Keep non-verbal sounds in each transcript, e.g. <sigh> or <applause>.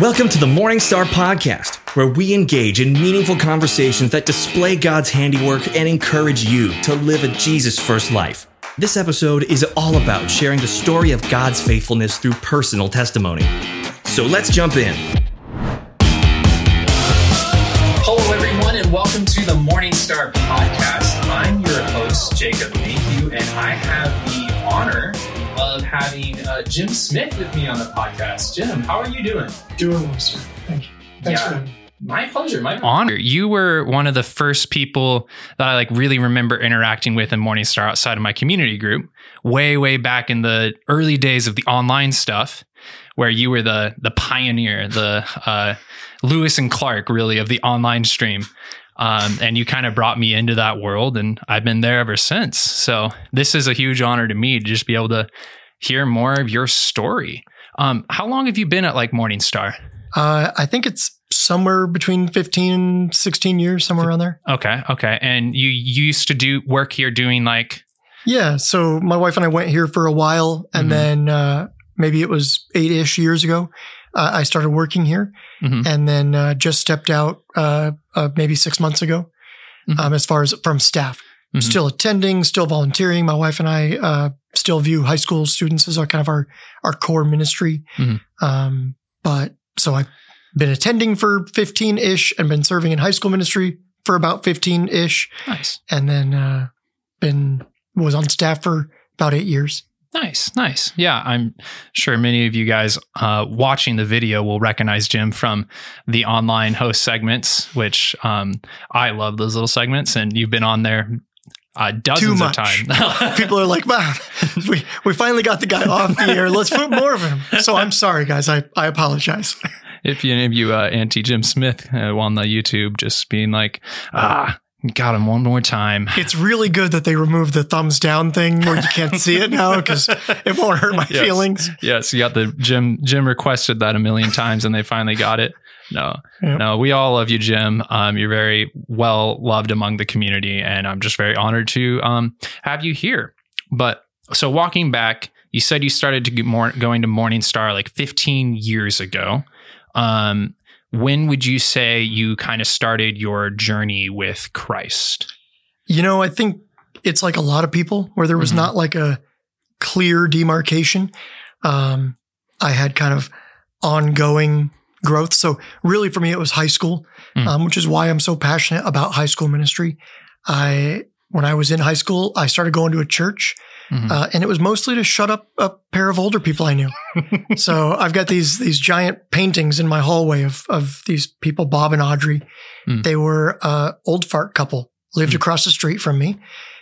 Welcome to the Morning Star Podcast, where we engage in meaningful conversations that display God's handiwork and encourage you to live a Jesus first life. This episode is all about sharing the story of God's faithfulness through personal testimony. So let's jump in. Hello, everyone, and welcome to the Morning Star Podcast. I'm your host, Jacob having uh, Jim Smith with me on the podcast. Jim, how are you doing? Doing well, sir. Thank you. Thanks Yeah. for having me. My pleasure. My honor. You were one of the first people that I like really remember interacting with in Morningstar outside of my community group, way, way back in the early days of the online stuff, where you were the the pioneer, the uh, Lewis and Clark, really, of the online stream. Um, and you kind of brought me into that world, and I've been there ever since. So this is a huge honor to me to just be able to hear more of your story. Um, how long have you been at like Morningstar? Uh, I think it's somewhere between 15 and 16 years, somewhere around there. Okay, okay. And you used to do work here doing like Yeah. So my wife and I went here for a while, and Mhm. then uh, maybe it was eight ish years ago, uh, I started working here, Mhm. and then uh, just stepped out uh, uh, maybe six months ago. Mhm. Um, as far as from staff, Mhm. still attending, still volunteering. My wife and I uh, still view high school students as our kind of our our core ministry. Mhm. Um, but so I've been attending for 15 ish and been serving in high school ministry for about 15 ish, nice, and then uh, been was on staff for about eight years. nice, nice. Yeah, I'm sure many of you guys uh, watching the video will recognize Jim from the online host segments, which um, I love those little segments, and you've been on there uh, dozens much. of times. <laughs> <laughs> People are like, "Wow, we we finally got the guy off the air. Let's put more of him." So I'm sorry, guys. I I apologize. <laughs> if you, any of you uh, anti Jim Smith uh, on the YouTube, just being like, ah, got him one more time. It's really good that they removed the thumbs down thing where you can't see it now because it won't hurt my Yes. feelings. Yes, you got the Jim. Jim requested that a million times, and they finally got it. No, Yep. no, we all love you, Jim. Um, you're very well loved among the community, and I'm just very honored to um, have you here. But so walking back, you said you started to get more going to Morningstar like 15 years ago. Um, when would you say you kind of started your journey with Christ? You know, I think it's like a lot of people where there was Mhm. not like a clear demarcation. Um, I had kind of ongoing growth. So really for me, it was high school, Mm. um, which is why I'm so passionate about high school ministry. I, when I was in high school, I started going to a church Mhm. uh, and it was mostly to shut up a pair of older people I knew. <laughs> so I've got these these giant paintings in my hallway of of these people, Bob and Audrey. Mm. They were a old fart couple, lived Mm. across the street from me,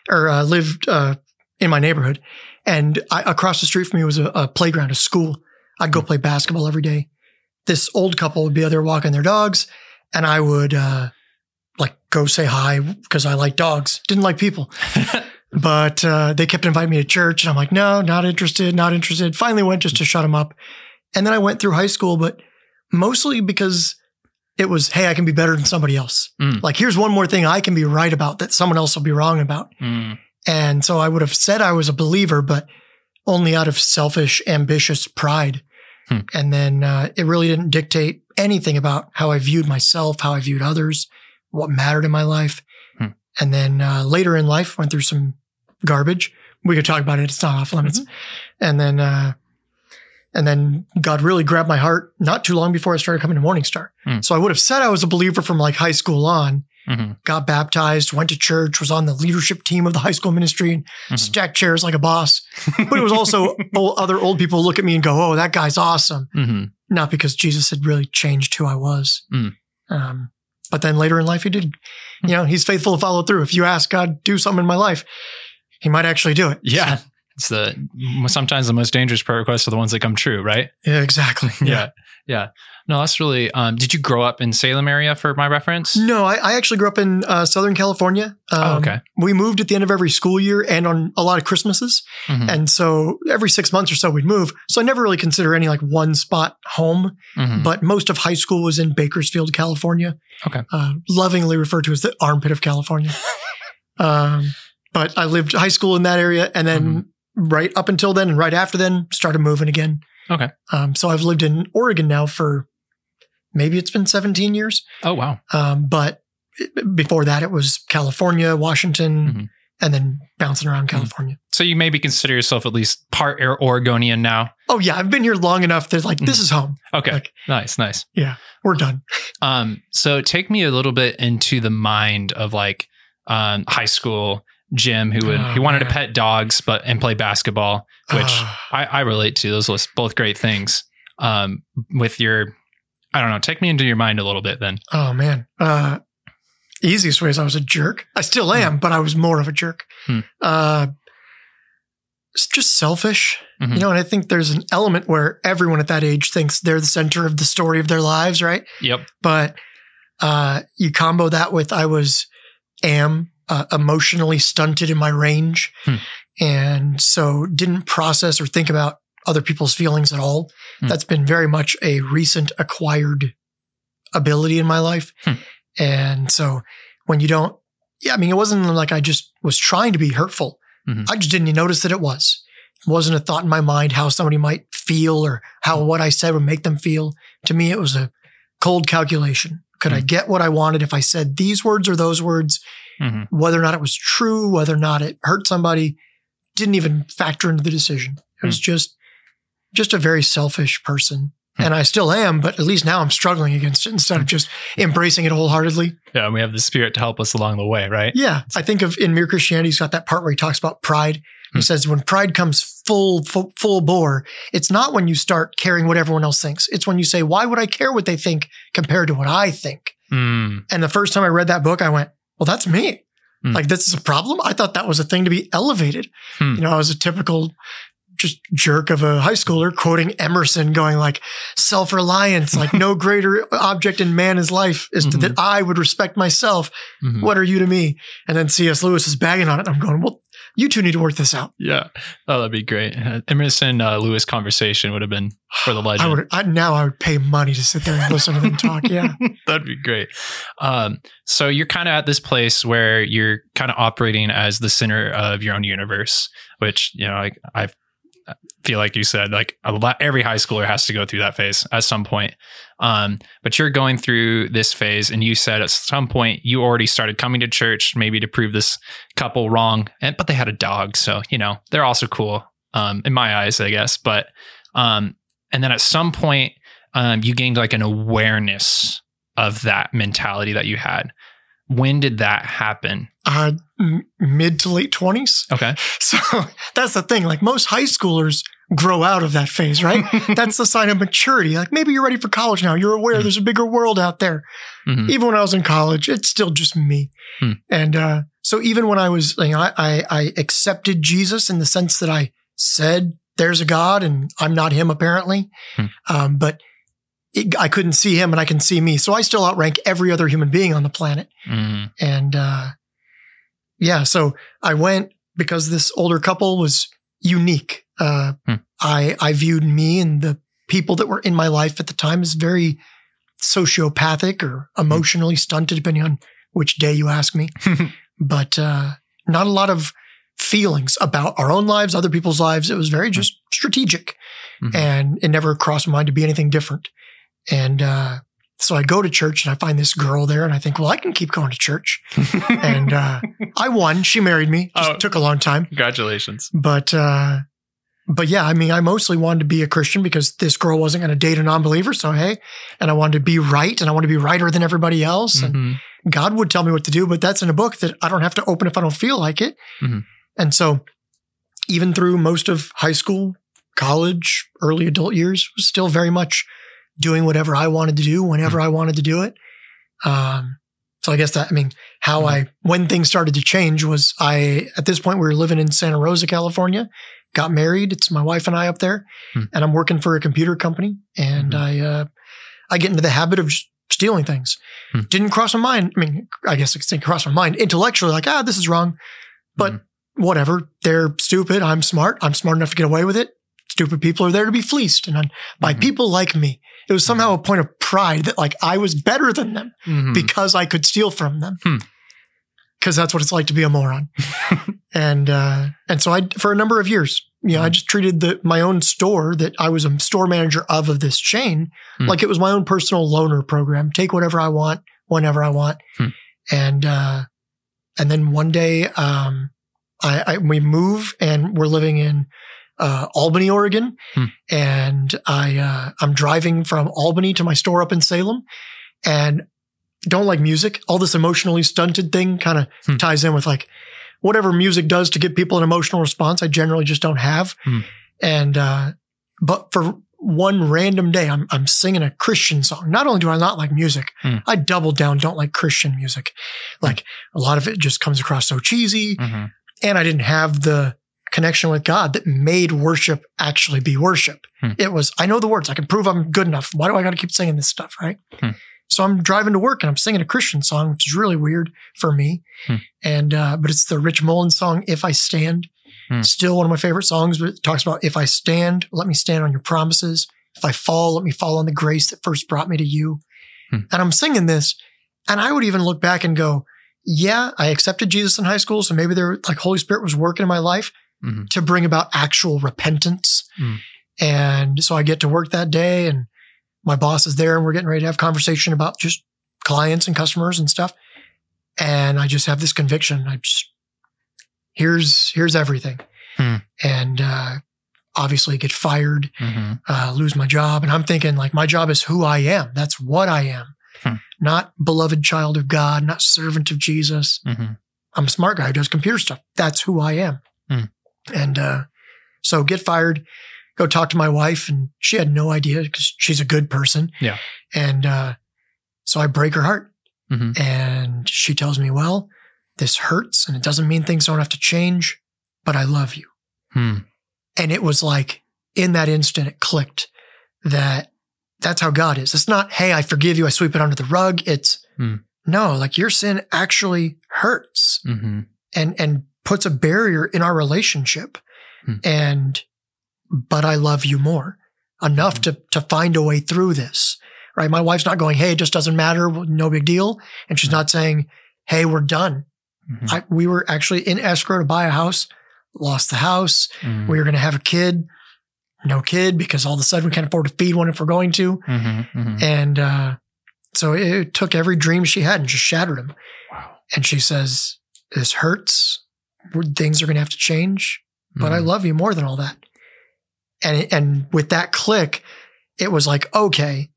or uh, lived uh, in my neighborhood. And I, across the street from me was a, a playground, a school. I'd go play basketball every day. This old couple would be out there walking their dogs, and I would uh, like go say hi because I like dogs, didn't like people. <laughs> But uh, they kept inviting me to church, and I'm like, no, not interested, not interested. Finally went just to shut them up. And then I went through high school, but mostly because it was, hey, I can be better than somebody else. Mm. Like, here's one more thing I can be right about that someone else will be wrong about. Mm. And so I would have said I was a believer, but only out of selfish, ambitious pride. Hmm. And then uh, it really didn't dictate anything about how I viewed myself, how I viewed others, what mattered in my life. Hmm. And then uh, later in life, went through some garbage. We could talk about it. It's not off limits. Mm-hmm. And then, uh, and then God really grabbed my heart not too long before I started coming to Morningstar. Hmm. So I would have said I was a believer from like high school on, Mhm. got baptized, went to church, was on the leadership team of the high school ministry, and Mhm. stacked chairs like a boss. But it was also <laughs> old, other old people look at me and go, "Oh, that guy's awesome." Mhm. Not because Jesus had really changed who I was. Mm. Um, but then later in life, he did. You know, he's faithful to follow through. If you ask God do something in my life, he might actually do it. Yeah. So, It's the sometimes the most dangerous prayer requests are the ones that come true, right? yeah, exactly. <laughs> Yeah. Yeah. No, that's really um did you grow up in Salem area for my reference? No, I, I actually grew up in uh, Southern California. Um, Oh, okay. We moved at the end of every school year and on a lot of Christmases. Mhm. And so every six months or so we'd move. So I never really consider any like one spot home, Mhm. but most of high school was in Bakersfield, California. Okay. Uh, lovingly referred to as the armpit of California. <laughs> um, but I lived high school in that area. And then Mm-hmm. right up until then and right after then started moving again. Okay. Um, so I've lived in Oregon now for maybe it's been 17 years. Oh wow. Um, but before that, it was California, Washington, Mhm. and then bouncing around Mm-hmm. California. So you maybe consider yourself at least part Or- Oregonian now. Oh yeah, I've been here long enough that like this is home. Okay. Like- nice, nice. Yeah. We're done. Um, so take me a little bit into the mind of like um, high school Jim who would Oh, he wanted to pet dogs but and play basketball, <sighs> which. I, I relate to. Those was both great things. Um, with your I don't know, take me into your mind a little bit then. Oh man. Uh easiest way is I was a jerk. I still am, but I was more of a jerk. Hmm. Uh it's just selfish. Mhm. You know, and I think there's an element where everyone at that age thinks they're the center of the story of their lives, right? Yep. But uh you combo that with I was am uh, emotionally stunted in my range Hmm. and so didn't process or think about other people's feelings at all. Hmm. That's been very much a recent acquired ability in my life. Hmm. And so when you don't, yeah, I mean, it wasn't like I just was trying to be hurtful. Mhm. I just didn't notice that it was. It wasn't a thought in my mind how somebody might feel or how what I said would make them feel. To me, it was a cold calculation. Could I Hmm. get what I wanted if I said these words or those words? Mhm. Whether or not it was true, whether or not it hurt somebody, didn't even factor into the decision. It was just, just a very selfish person. Hmm. And I still am, but at least now I'm struggling against it instead of just embracing it wholeheartedly. Yeah, and we have the spirit to help us along the way, right? Yeah. I think of in Mere Christianity, he's got that part where he talks about pride. He Hmm. says when pride comes full, full, full bore, it's not when you start caring what everyone else thinks. It's when you say, why would I care what they think compared to what I think? Mm, And the first time I read that book, I went, well, that's me. Hmm. Like, this is a problem. I thought that was a thing to be elevated. Hmm. You know, I was a typical just jerk of a high schooler quoting Emerson going like self-reliance, like no <laughs> greater object in man is life is Mhm. that I would respect myself. mhm. What are you to me? And then C.S. Lewis is bagging on it. I'm going, well, you two need to work this out. Yeah. Oh, that'd be great. Uh, Emerson uh, Lewis conversation would have been for the legend. I would, I, now I would pay money to sit there and listen to them talk. Yeah. <laughs> That'd be great. Um, so you're kind of at this place where you're kind of operating as the center of your own universe, which you know, I feel like you said, like a lot, every high schooler has to go through that phase at some point. Um, but you're going through this phase, and you said at some point you already started coming to church, maybe to prove this couple wrong, and but they had a dog, so you know they're also cool um, in my eyes, I guess. But um, and then at some point, um, you gained like an awareness of that mentality that you had. When did that happen? Uh, m- mid to late 20s. Okay. <laughs> So that's the thing. Like most high schoolers grow out of that phase, right? <laughs> that's the sign of maturity. Like maybe you're ready for college now. You're aware Mhm. there's a bigger world out there. Mhm. Even when I was in college, it's still just me. Hmm. And uh, so even when I was, you know, I, I, I accepted Jesus in the sense that I said there's a God and I'm not him apparently, Hmm. um, but it, I couldn't see him and I can see me. So I still outrank every other human being on the planet. Mhm. And uh, yeah, so I went because this older couple was unique. Uh, Hmm. I I viewed me and the people that were in my life at the time as very sociopathic or emotionally stunted, depending on which day you ask me. <laughs> but uh, not a lot of feelings about our own lives, other people's lives. It was very just strategic, Mhm. and it never crossed my mind to be anything different. And uh, so I go to church and I find this girl there, and I think, well, I can keep going to church. <laughs> and uh, I won. She married me. Just Oh. took a long time, Congratulations. but uh, but yeah, I mean, I mostly wanted to be a Christian because this girl wasn't going to date a non-believer. So hey, and I wanted to be right, and I wanted to be righter than everybody else. And Mhm. God would tell me what to do, but that's in a book that I don't have to open if I don't feel like it. Mhm. And so, even through most of high school, college, early adult years, was still very much doing whatever I wanted to do whenever I wanted to do it. Um, so I guess that I mean how I when things started to change was I at this point we were living in Santa Rosa, California, got married. It's my wife and I up there, Hmm. and I'm working for a computer company, and Mhm. I uh, I get into the habit of stealing things. Hmm. Didn't cross my mind. I mean, I guess it didn't cross my mind intellectually, like ah, this is wrong, but Mhm. whatever. They're stupid. I'm smart. I'm smart enough to get away with it. Stupid people are there to be fleeced, and by Mhm. people like me. It was somehow a point of pride that like I was better than them Mhm. because I could steal from them. Hmm. Because that's what it's like to be a moron. <laughs> and uh, and so I, for a number of years, You know, I Mm. just treated the my own store that I was a store manager of of this chain Mm. like it was my own personal loaner program. Take whatever I want, whenever I want. Hmm. And uh and then one day um I, I we move and we're living in uh Albany, Oregon. Hmm. And I uh I'm driving from Albany to my store up in Salem and don't like music. All this emotionally stunted thing kind of Hmm. ties in with like whatever music does to get people an emotional response. I generally just don't have. Hmm. And uh but for one random day, I'm I'm singing a Christian song. Not only do I not like music, Hmm. I double down don't like Christian music. Like a lot of it just comes across so cheesy, hmm and I didn't have the connection with God that made worship actually be worship. Hmm. It was I know the words, I can prove I'm good enough. Why do I got to keep singing this stuff, right? Hmm. So I'm driving to work and I'm singing a Christian song, which is really weird for me. Hmm. And uh, but it's the Rich Mullins song "If I Stand." Hmm. Still one of my favorite songs, but it talks about if I stand, let me stand on your promises. If I fall, let me fall on the grace that first brought me to you. Hmm. And I'm singing this, and I would even look back and go, yeah, I accepted Jesus in high school, so maybe there like Holy Spirit was working in my life Mhm. to bring about actual repentance. Hmm. And so I get to work that day, and my boss is there, and we're getting ready to have conversation about just clients and customers and stuff. And I just have this conviction. I just here's here's everything. Hmm. And uh, obviously get fired, hmm uh, lose my job. And I'm thinking like my job is who I am. That's what I am. Hmm. Not beloved child of God, not servant of Jesus. hmm I'm a smart guy who does computer stuff. That's who I am. And uh, so get fired, go talk to my wife, and she had no idea because she's a good person. Yeah. And uh, so I break her heart, Mhm. and she tells me, "Well, this hurts, and it doesn't mean things don't have to change, but I love you." Hmm. And it was like in that instant, it clicked that that's how God is. It's not, hey, I forgive you, I sweep it under the rug. It's Hmm. no, like your sin actually hurts hmm and and puts a barrier in our relationship. Hmm. And but I love you more enough Hmm. to to find a way through this. Right? My wife's not going, "Hey, it just doesn't matter, no big deal." And she's not saying, "Hey, we're done." hmm I, we were actually in escrow to buy a house, lost the house. hmm We were going to have a kid, no kid because all of a sudden we can't afford to feed one if we're going to. hmm hmm And uh, so it took every dream she had and just shattered them. Wow. And she says, This hurts. Things are going to have to change, but I Mhm. love you more than all that. And, and with that click, it was like, okay,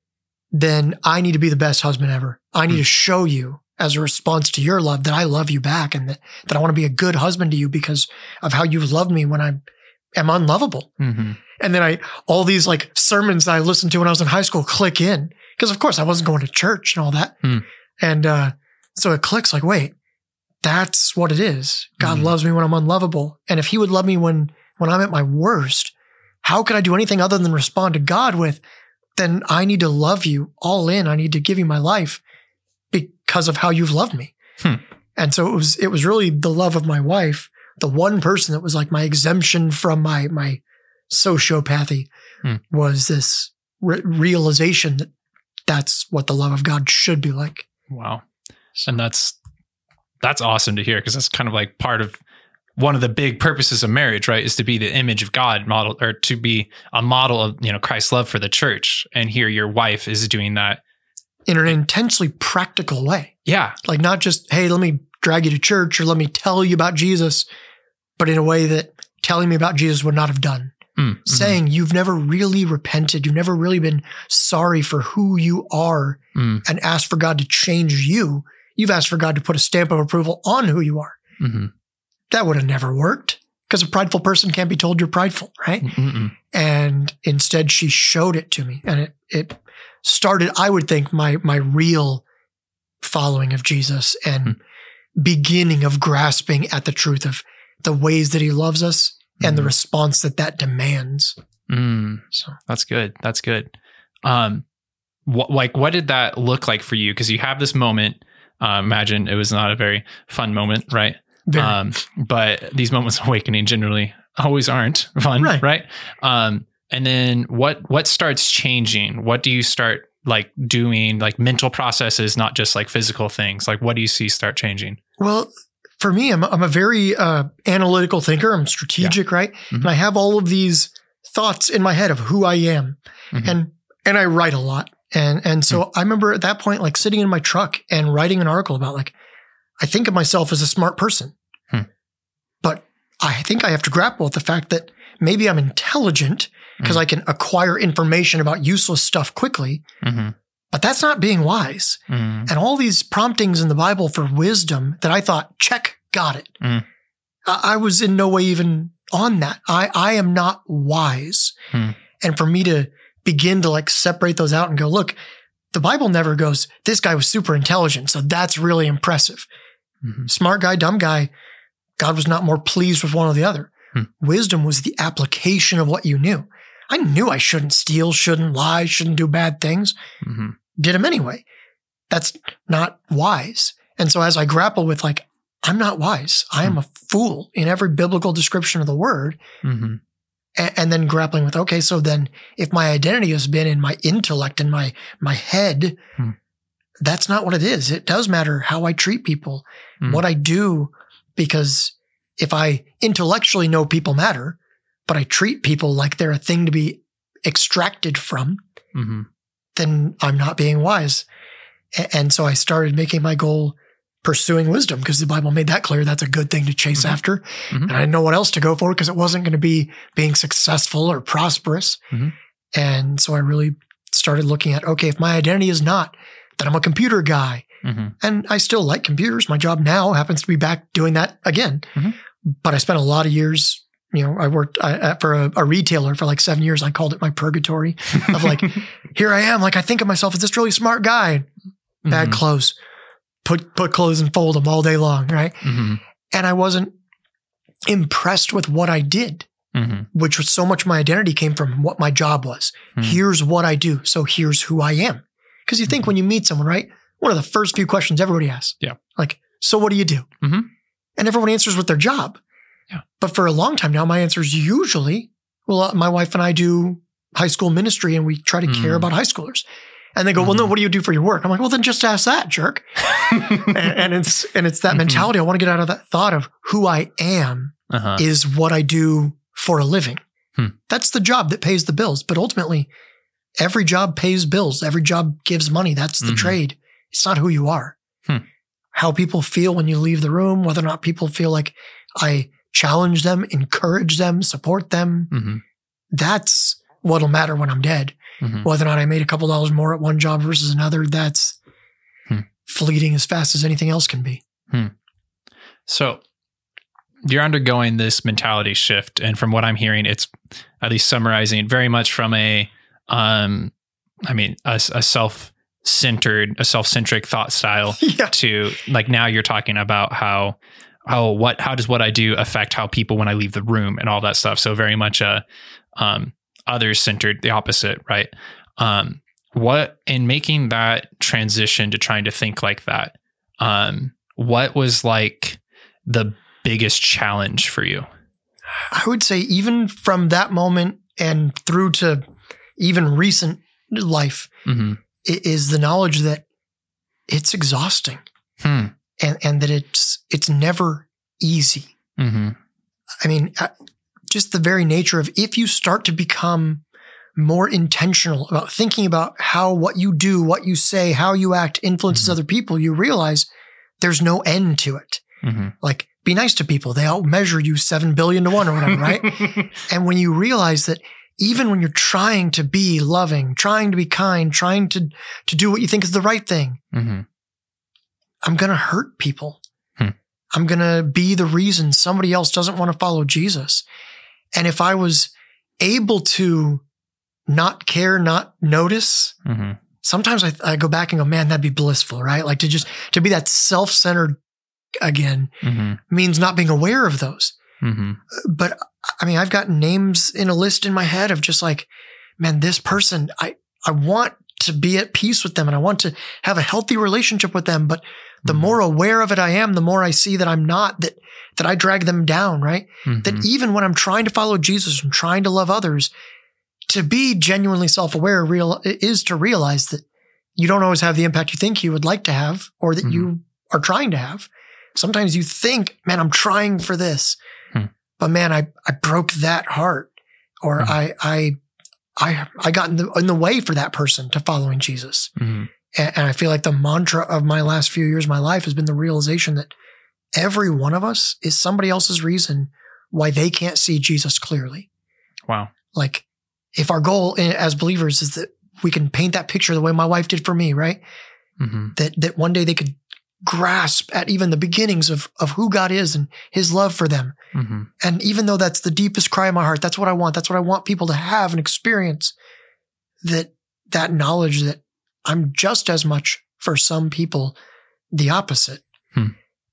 then I need to be the best husband ever. I need Hmm. to show you as a response to your love that I love you back and that, that I want to be a good husband to you because of how you've loved me when I am unlovable. Mhm. And then I, all these like sermons that I listened to when I was in high school click in. Cause of course I wasn't going to church and all that. Hmm. And, uh, so it clicks like, wait, that's what it is. God Mhm. loves me when I'm unlovable. And if he would love me when, when I'm at my worst, how could I do anything other than respond to God with, then I need to love you all in. I need to give you my life because of how you've loved me. Hmm. And so it was, it was really the love of my wife, the one person that was like my exemption from my, my sociopathy Hmm. was this re- realization that that's what the love of God should be like. Wow. And that's that's awesome to hear because that's kind of like part of one of the big purposes of marriage, right? Is to be the image of God model or to be a model of, you know, Christ's love for the church. And here your wife is doing that. In an intensely practical way. Yeah. Like not just, hey, let me drag you to church or let me tell you about Jesus, but in a way that telling me about Jesus would not have done. Mm, mhm. Saying you've never really repented, you've never really been sorry for who you are Mm, and asked for God to change you. You've asked for God to put a stamp of approval on who you are. mhm, That would have never worked because a prideful person can't be told you're prideful, right? mm, mm, and instead she showed it to me and it it started i would think my my real following of jesus and beginning of grasping at the truth of the ways that he loves us and the Mhm. response that that demands mm. so That's good. That's good. Um, what like what did that look like for you? Because you have this moment. Uh, imagine it was not a very fun moment, right? very, Um, but these moments of awakening generally always aren't fun, Right. right? Um, and then what what starts changing? What do you start like doing? Like mental processes, not just like physical things. Like what do you see start changing? well for me, I'm, I'm a very uh, analytical thinker. I'm strategic, right? Mhm. And I have all of these thoughts in my head of who I am, Mhm. and and I write a lot. And and so I remember at that point, like sitting in my truck and writing an article about like I think of myself as a smart person, Hmm. but I think I have to grapple with the fact that maybe I'm intelligent because Mhm. I can acquire information about useless stuff quickly, Mhm. but that's not being wise. Mhm. And all these promptings in the Bible for wisdom that I thought, check, got it. Mm. I, I was in no way even on that. I, I am not wise. Hmm. And for me to begin to like separate those out and go, look, the Bible never goes, this guy was super intelligent. So that's really impressive. Mhm. Smart guy, dumb guy. God was not more pleased with one or the other. Hmm. Wisdom was the application of what you knew. I knew I shouldn't steal, shouldn't lie, shouldn't do bad things Mhm. did them anyway. That's not wise. And so as I grapple with like, I'm not wise. I am a fool in every biblical description of the word. Mhm. And, then grappling with, okay, so then if my identity has been in my intellect and my, my head, Hmm. that's not what it is. It does matter how I treat people, Hmm. what I do, because if I intellectually know people matter, but I treat people like they're a thing to be extracted from, Mhm. then I'm not being wise. And so I started making my goal pursuing wisdom because the Bible made that clear. That's a good thing to chase Mhm. after. Mhm. And I didn't know what else to go for because it wasn't going to be being successful or prosperous. Mhm. And so I really started looking at, okay, if my identity is not that I'm a computer guy Mhm. and I still like computers. My job now happens to be back doing that again. Mhm. But I spent a lot of years, you know, I worked I, uh, for a, a retailer for like seven years. I called it my purgatory of like, <laughs> here I am. Like I think of myself as this really smart guy. Bad Mhm. clothes. Put put clothes and fold them all day long, right? Mhm. And I wasn't impressed with what I did, Mhm. which was so much my identity came from what my job was. Hmm. Here's what I do, so here's who I am. Because you think when you meet someone, right? One of the first few questions everybody asks, Yeah. like, so what do you do? Mhm. And everyone answers with their job. Yeah. But for a long time now, my answer is usually, well, my wife and I do high school ministry, and we try to care Mhm. about high schoolers. And they go, well, no, Mhm. what do you do for your work? I'm like, well, then just ask that, jerk. <laughs> and, and it's and it's that Mhm. mentality. I want to get out of that thought of who I am Uh-huh. is what I do for a living. Hmm. That's the job that pays the bills. But ultimately, every job pays bills. Every job gives money. That's the Mhm. trade. It's not who you are. Hmm. How people feel when you leave the room, whether or not people feel like I challenge them, encourage them, support them. Mhm. That's what'll matter when I'm dead. Mhm. Whether or not I made a couple dollars more at one job versus another, that's Hmm. fleeting as fast as anything else can be. So you're undergoing this mentality shift, and from what I'm hearing, it's at least summarizing very much from a, um, I mean, a, a self-centered, a self-centric thought style <laughs> yeah. to like now you're talking about how oh what how does what I do affect how people when I leave the room and all that stuff. So very much a um, others centered, the opposite, right? Um, what in making that transition to trying to think like that, um, what was like the biggest challenge for you? I would say even from that moment and through to even recent life Mm-hmm. is the knowledge that it's exhausting Hmm. and, and that it's it's never easy. Mm-hmm. I mean, just the very nature of if you start to become more intentional about thinking about how what you do, what you say, how you act influences Mhm. other people, you realize there's no end to it. Mm-hmm. Like, be nice to people. They all measure you 7 billion to 1 or whatever, right? <laughs> And when you realize that even when you're trying to be loving, trying to be kind, trying to, to do what you think is the right thing, mm-hmm. I'm going to hurt people. Hmm. I'm going to be the reason somebody else doesn't want to follow Jesus. And if I was able to not care, not notice, Mm-hmm. sometimes I, I go back and go, man, that'd be blissful, right? Like to just, to be that self-centered again Mm-hmm. means not being aware of those. Mm-hmm. but I mean, I've got names in a list in my head of just like, man, this person, I, I want to be at peace with them and I want to have a healthy relationship with them. But the Mhm. more aware of it I am, the more I see that I'm not, that, that I drag them down, right? That Mhm. even when I'm trying to follow Jesus and trying to love others, to be genuinely self-aware real is to realize that you don't always have the impact you think you would like to have or that Mhm. you are trying to have. sometimes you think, man, I'm trying for this, Hmm. but man, I, I broke that heart or Hmm. I, I, I, I got in the, in the way for that person to following Jesus. Mhm. And, and I feel like the mantra of my last few years of my life has been the realization that every one of us is somebody else's reason why they can't see Jesus clearly. Wow. Like if our goal as believers is that we can paint that picture the way my wife did for me, right? hmm That, that one day they could grasp at even the beginnings of, of who God is and his love for them. hmm And even though that's the deepest cry of my heart, that's what I want. That's what I want people to have and experience that, that knowledge that I'm just as much for some people the opposite. Hmm.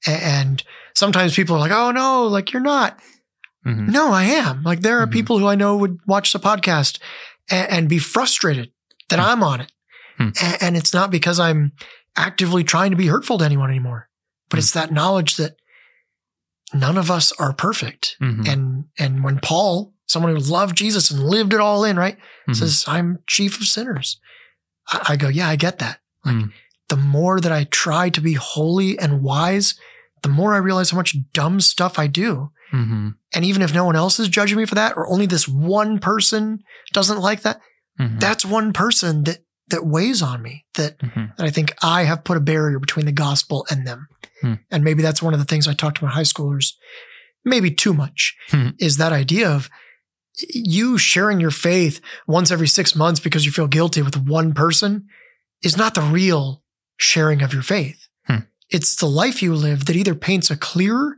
And sometimes people are like, oh no, like you're not. hmm No, I am. Like there are Mhm. people who I know would watch the podcast and, and be frustrated that Hmm. I'm on it. Hmm. A- And, it's not because I'm actively trying to be hurtful to anyone anymore, but Hmm. it's that knowledge that none of us are perfect. hmm And and when Paul, someone who loved Jesus and lived it all in, right, Mhm. says, I'm chief of sinners. I, go, yeah, I get that. Like Mm. the more that I try to be holy and wise, the more I realize how much dumb stuff I do. hmm And even if no one else is judging me for that, or only this one person doesn't like that, hmm that's one person that that weighs on me. That hmm that I think I have put a barrier between the gospel and them. Hmm. And maybe that's one of the things I talk to my high schoolers, maybe too much, Hmm. is that idea of you sharing your faith once every six months because you feel guilty with one person is not the real sharing of your faith. Hmm. It's the life you live that either paints a clearer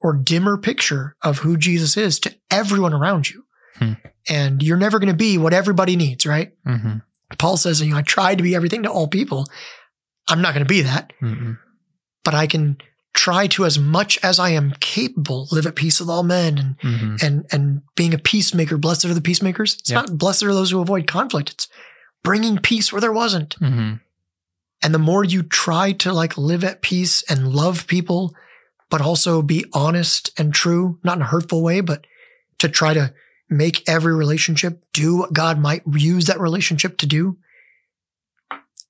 or dimmer picture of who Jesus is to everyone around you. Hmm. And you're never going to be what everybody needs, right? hmm Paul says, you know, I tried to be everything to all people. I'm not going to be that, hmm but I can try to, as much as I am capable, live at peace with all men and, hmm and, and being a peacemaker. Blessed are the peacemakers. It's Yeah. not blessed are those who avoid conflict. It's bringing peace where there wasn't. hmm And the more you try to like live at peace and love people, but also be honest and true, not in a hurtful way, but to try to make every relationship do what God might use that relationship to do.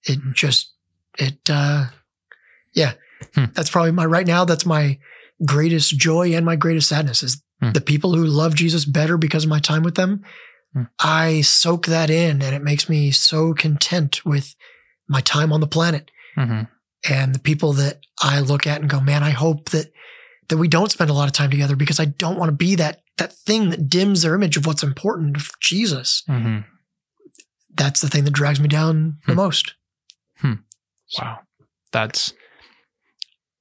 It Mhm. just, it, uh, yeah, Hmm. that's probably my, right now, that's my greatest joy and my greatest sadness is Hmm. the people who love Jesus better because of my time with them. Hmm. I soak that in and it makes me so content with my time on the planet hmm and the people that I look at and go, man, I hope that that we don't spend a lot of time together because I don't want to be that that thing that dims their image of what's important of Jesus. hmm That's the thing that drags me down the Hmm. most. Wow. That's,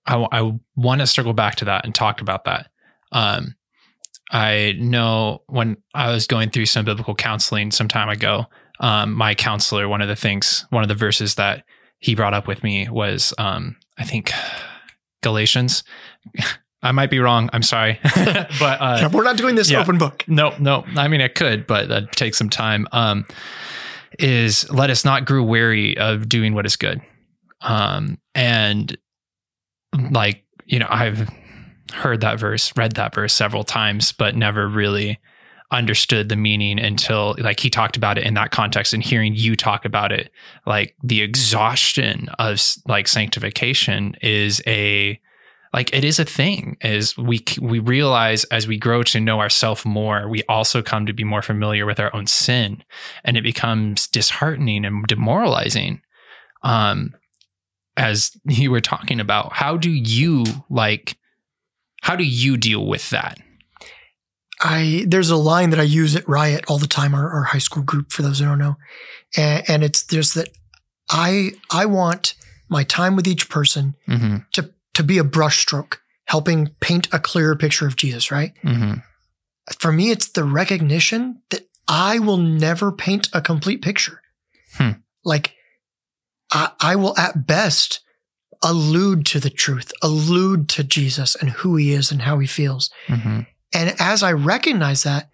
I, I want to circle back to that and talk about that. Um, I know when I was going through some biblical counseling some time ago, um, my counselor, one of the things, one of the verses that he brought up with me was, um, I think Galatians. <laughs> I might be wrong. I'm sorry, <laughs> but uh, we're not doing this yeah. open book. no, no. I mean, I could, but that takes some time. Um, is let us not grow weary of doing what is good. Um, and like, you know, I've heard that verse, read that verse several times, but never really understood the meaning until like he talked about it in that context and hearing you talk about it. Like the exhaustion of like sanctification is a like it is a thing is we we realize as we grow to know ourselves more we also come to be more familiar with our own sin and it becomes disheartening and demoralizing. Um as you were talking about how do you like how do you deal with that I there's a line that I use at Riot all the time, our, our high school group, for those who don't know. And, and it's just that I I want my time with each person mm-hmm, to to be a brushstroke, helping paint a clearer picture of Jesus, right? mm-hmm, for me, it's the recognition that I will never paint a complete picture. Hmm. Like, I, I will at best allude to the truth, allude to Jesus and who he is and how he feels. mm-hmm, And as I recognize that,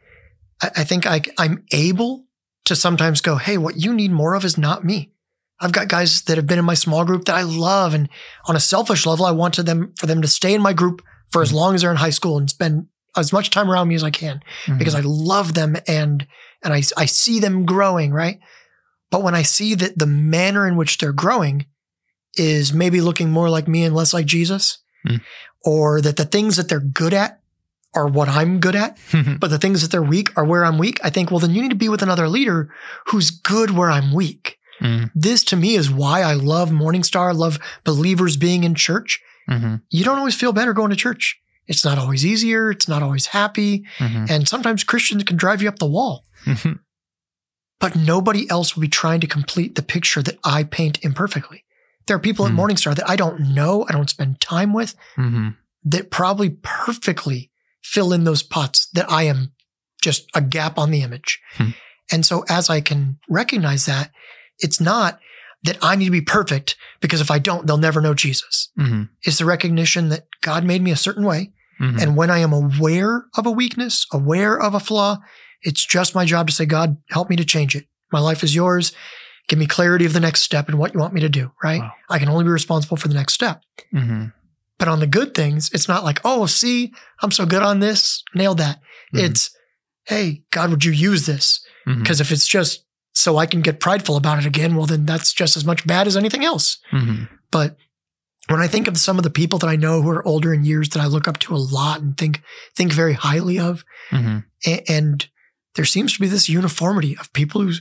I, I think I, I'm able to sometimes go, Hey, what you need more of is not me. I've got guys that have been in my small group that I love. And on a selfish level, I want to them for them to stay in my group for as long as they're in high school and spend as much time around me as I can because I love them and and I I see them growing, right? But when I see that the manner in which they're growing is maybe looking more like me and less like Jesus, Mm. or that the things that they're good at are what I'm good at, <laughs> but the things that they're weak are where I'm weak. I think, well, then you need to be with another leader who's good where I'm weak. Mm, This to me is why I love Morningstar, love believers being in church. mhm, You don't always feel better going to church. It's not always easier. It's not always happy. mhm, And sometimes Christians can drive you up the wall, mhm. <laughs> but nobody else will be trying to complete the picture that I paint imperfectly. There are people Hmm. at Morningstar that I don't know, I don't spend time with, Mhm. that probably perfectly fill in those pots that I am just a gap on the image. Hmm. And so as I can recognize that, it's not that I need to be perfect because if I don't, they'll never know Jesus. Mhm. It's the recognition that God made me a certain way. Mhm. And when I am aware of a weakness, aware of a flaw, it's just my job to say, God, help me to change it. My life is yours. Give me clarity of the next step and what you want me to do, right? Wow. I can only be responsible for the next step. Mhm. But on the good things, it's not like, oh, see, I'm so good on this, nailed that. Mhm. It's, hey, God, would you use this? Because if it's just so I can get prideful about it again, well, then that's just as much bad as anything else. Mhm. But when I think of some of the people that I know who are older in years that I look up to a lot and think think very highly of, Mhm. a- and there seems to be this uniformity of people who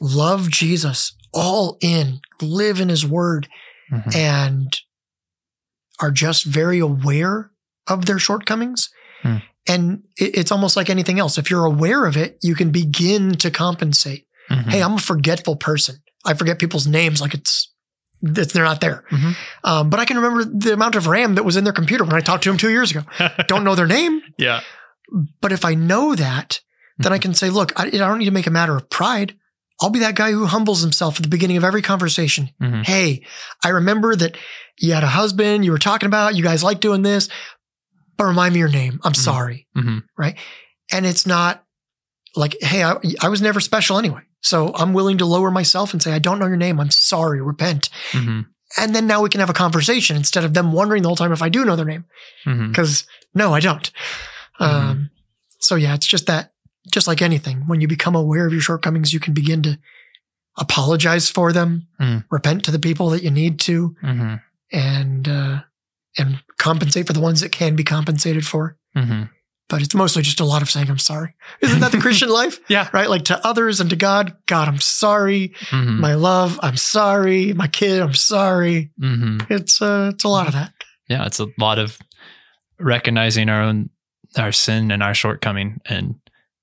love Jesus all in, live in his word, Mhm. and are just very aware of their shortcomings. Hmm. And it- it's almost like anything else. If you're aware of it, you can begin to compensate. Mhm. Hey, I'm a forgetful person. I forget people's names like it's, it's they're not there. Mhm. Um, but I can remember the amount of RAM that was in their computer when I talked to them two years ago. <laughs> Don't know their name, yeah. but if I know that, then I can say, look, I, I don't need to make a matter of pride. I'll be that guy who humbles himself at the beginning of every conversation. Mhm. Hey, I remember that you had a husband you were talking about. You guys like doing this, but remind me your name. I'm Mhm. sorry. Mhm. And it's not like, hey, I, I was never special anyway. So I'm willing to lower myself and say, I don't know your name. I'm sorry. Repent. Mhm. And then now we can have a conversation instead of them wondering the whole time if I do know their name. Mhm. Because no, I don't. Um, so yeah, it's just that, just like anything, when you become aware of your shortcomings, you can begin to apologize for them, Mm. repent to the people that you need to, Mhm. and uh, and compensate for the ones that can be compensated for. Mhm. But it's mostly just a lot of saying, I'm sorry. <laughs> Isn't that the Christian <laughs> life? Yeah. Right? Like to others and to God, God, I'm sorry. Mhm. My love, I'm sorry. My kid, I'm sorry. Mhm. It's uh, it's a lot of that. yeah, it's a lot of recognizing our own our sin and our shortcoming and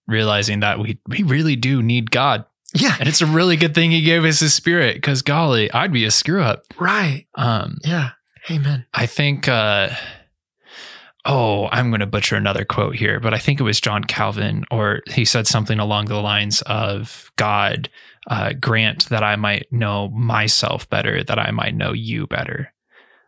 realizing that we we really do need God. Yeah. And it's a really good thing he gave us his spirit cuz golly, I'd be a screw up. Right. Um Yeah. Amen. I think uh oh, I'm going to butcher another quote here, but I think it was John Calvin or he said something along the lines of God uh, grant that I might know myself better, that I might know you better.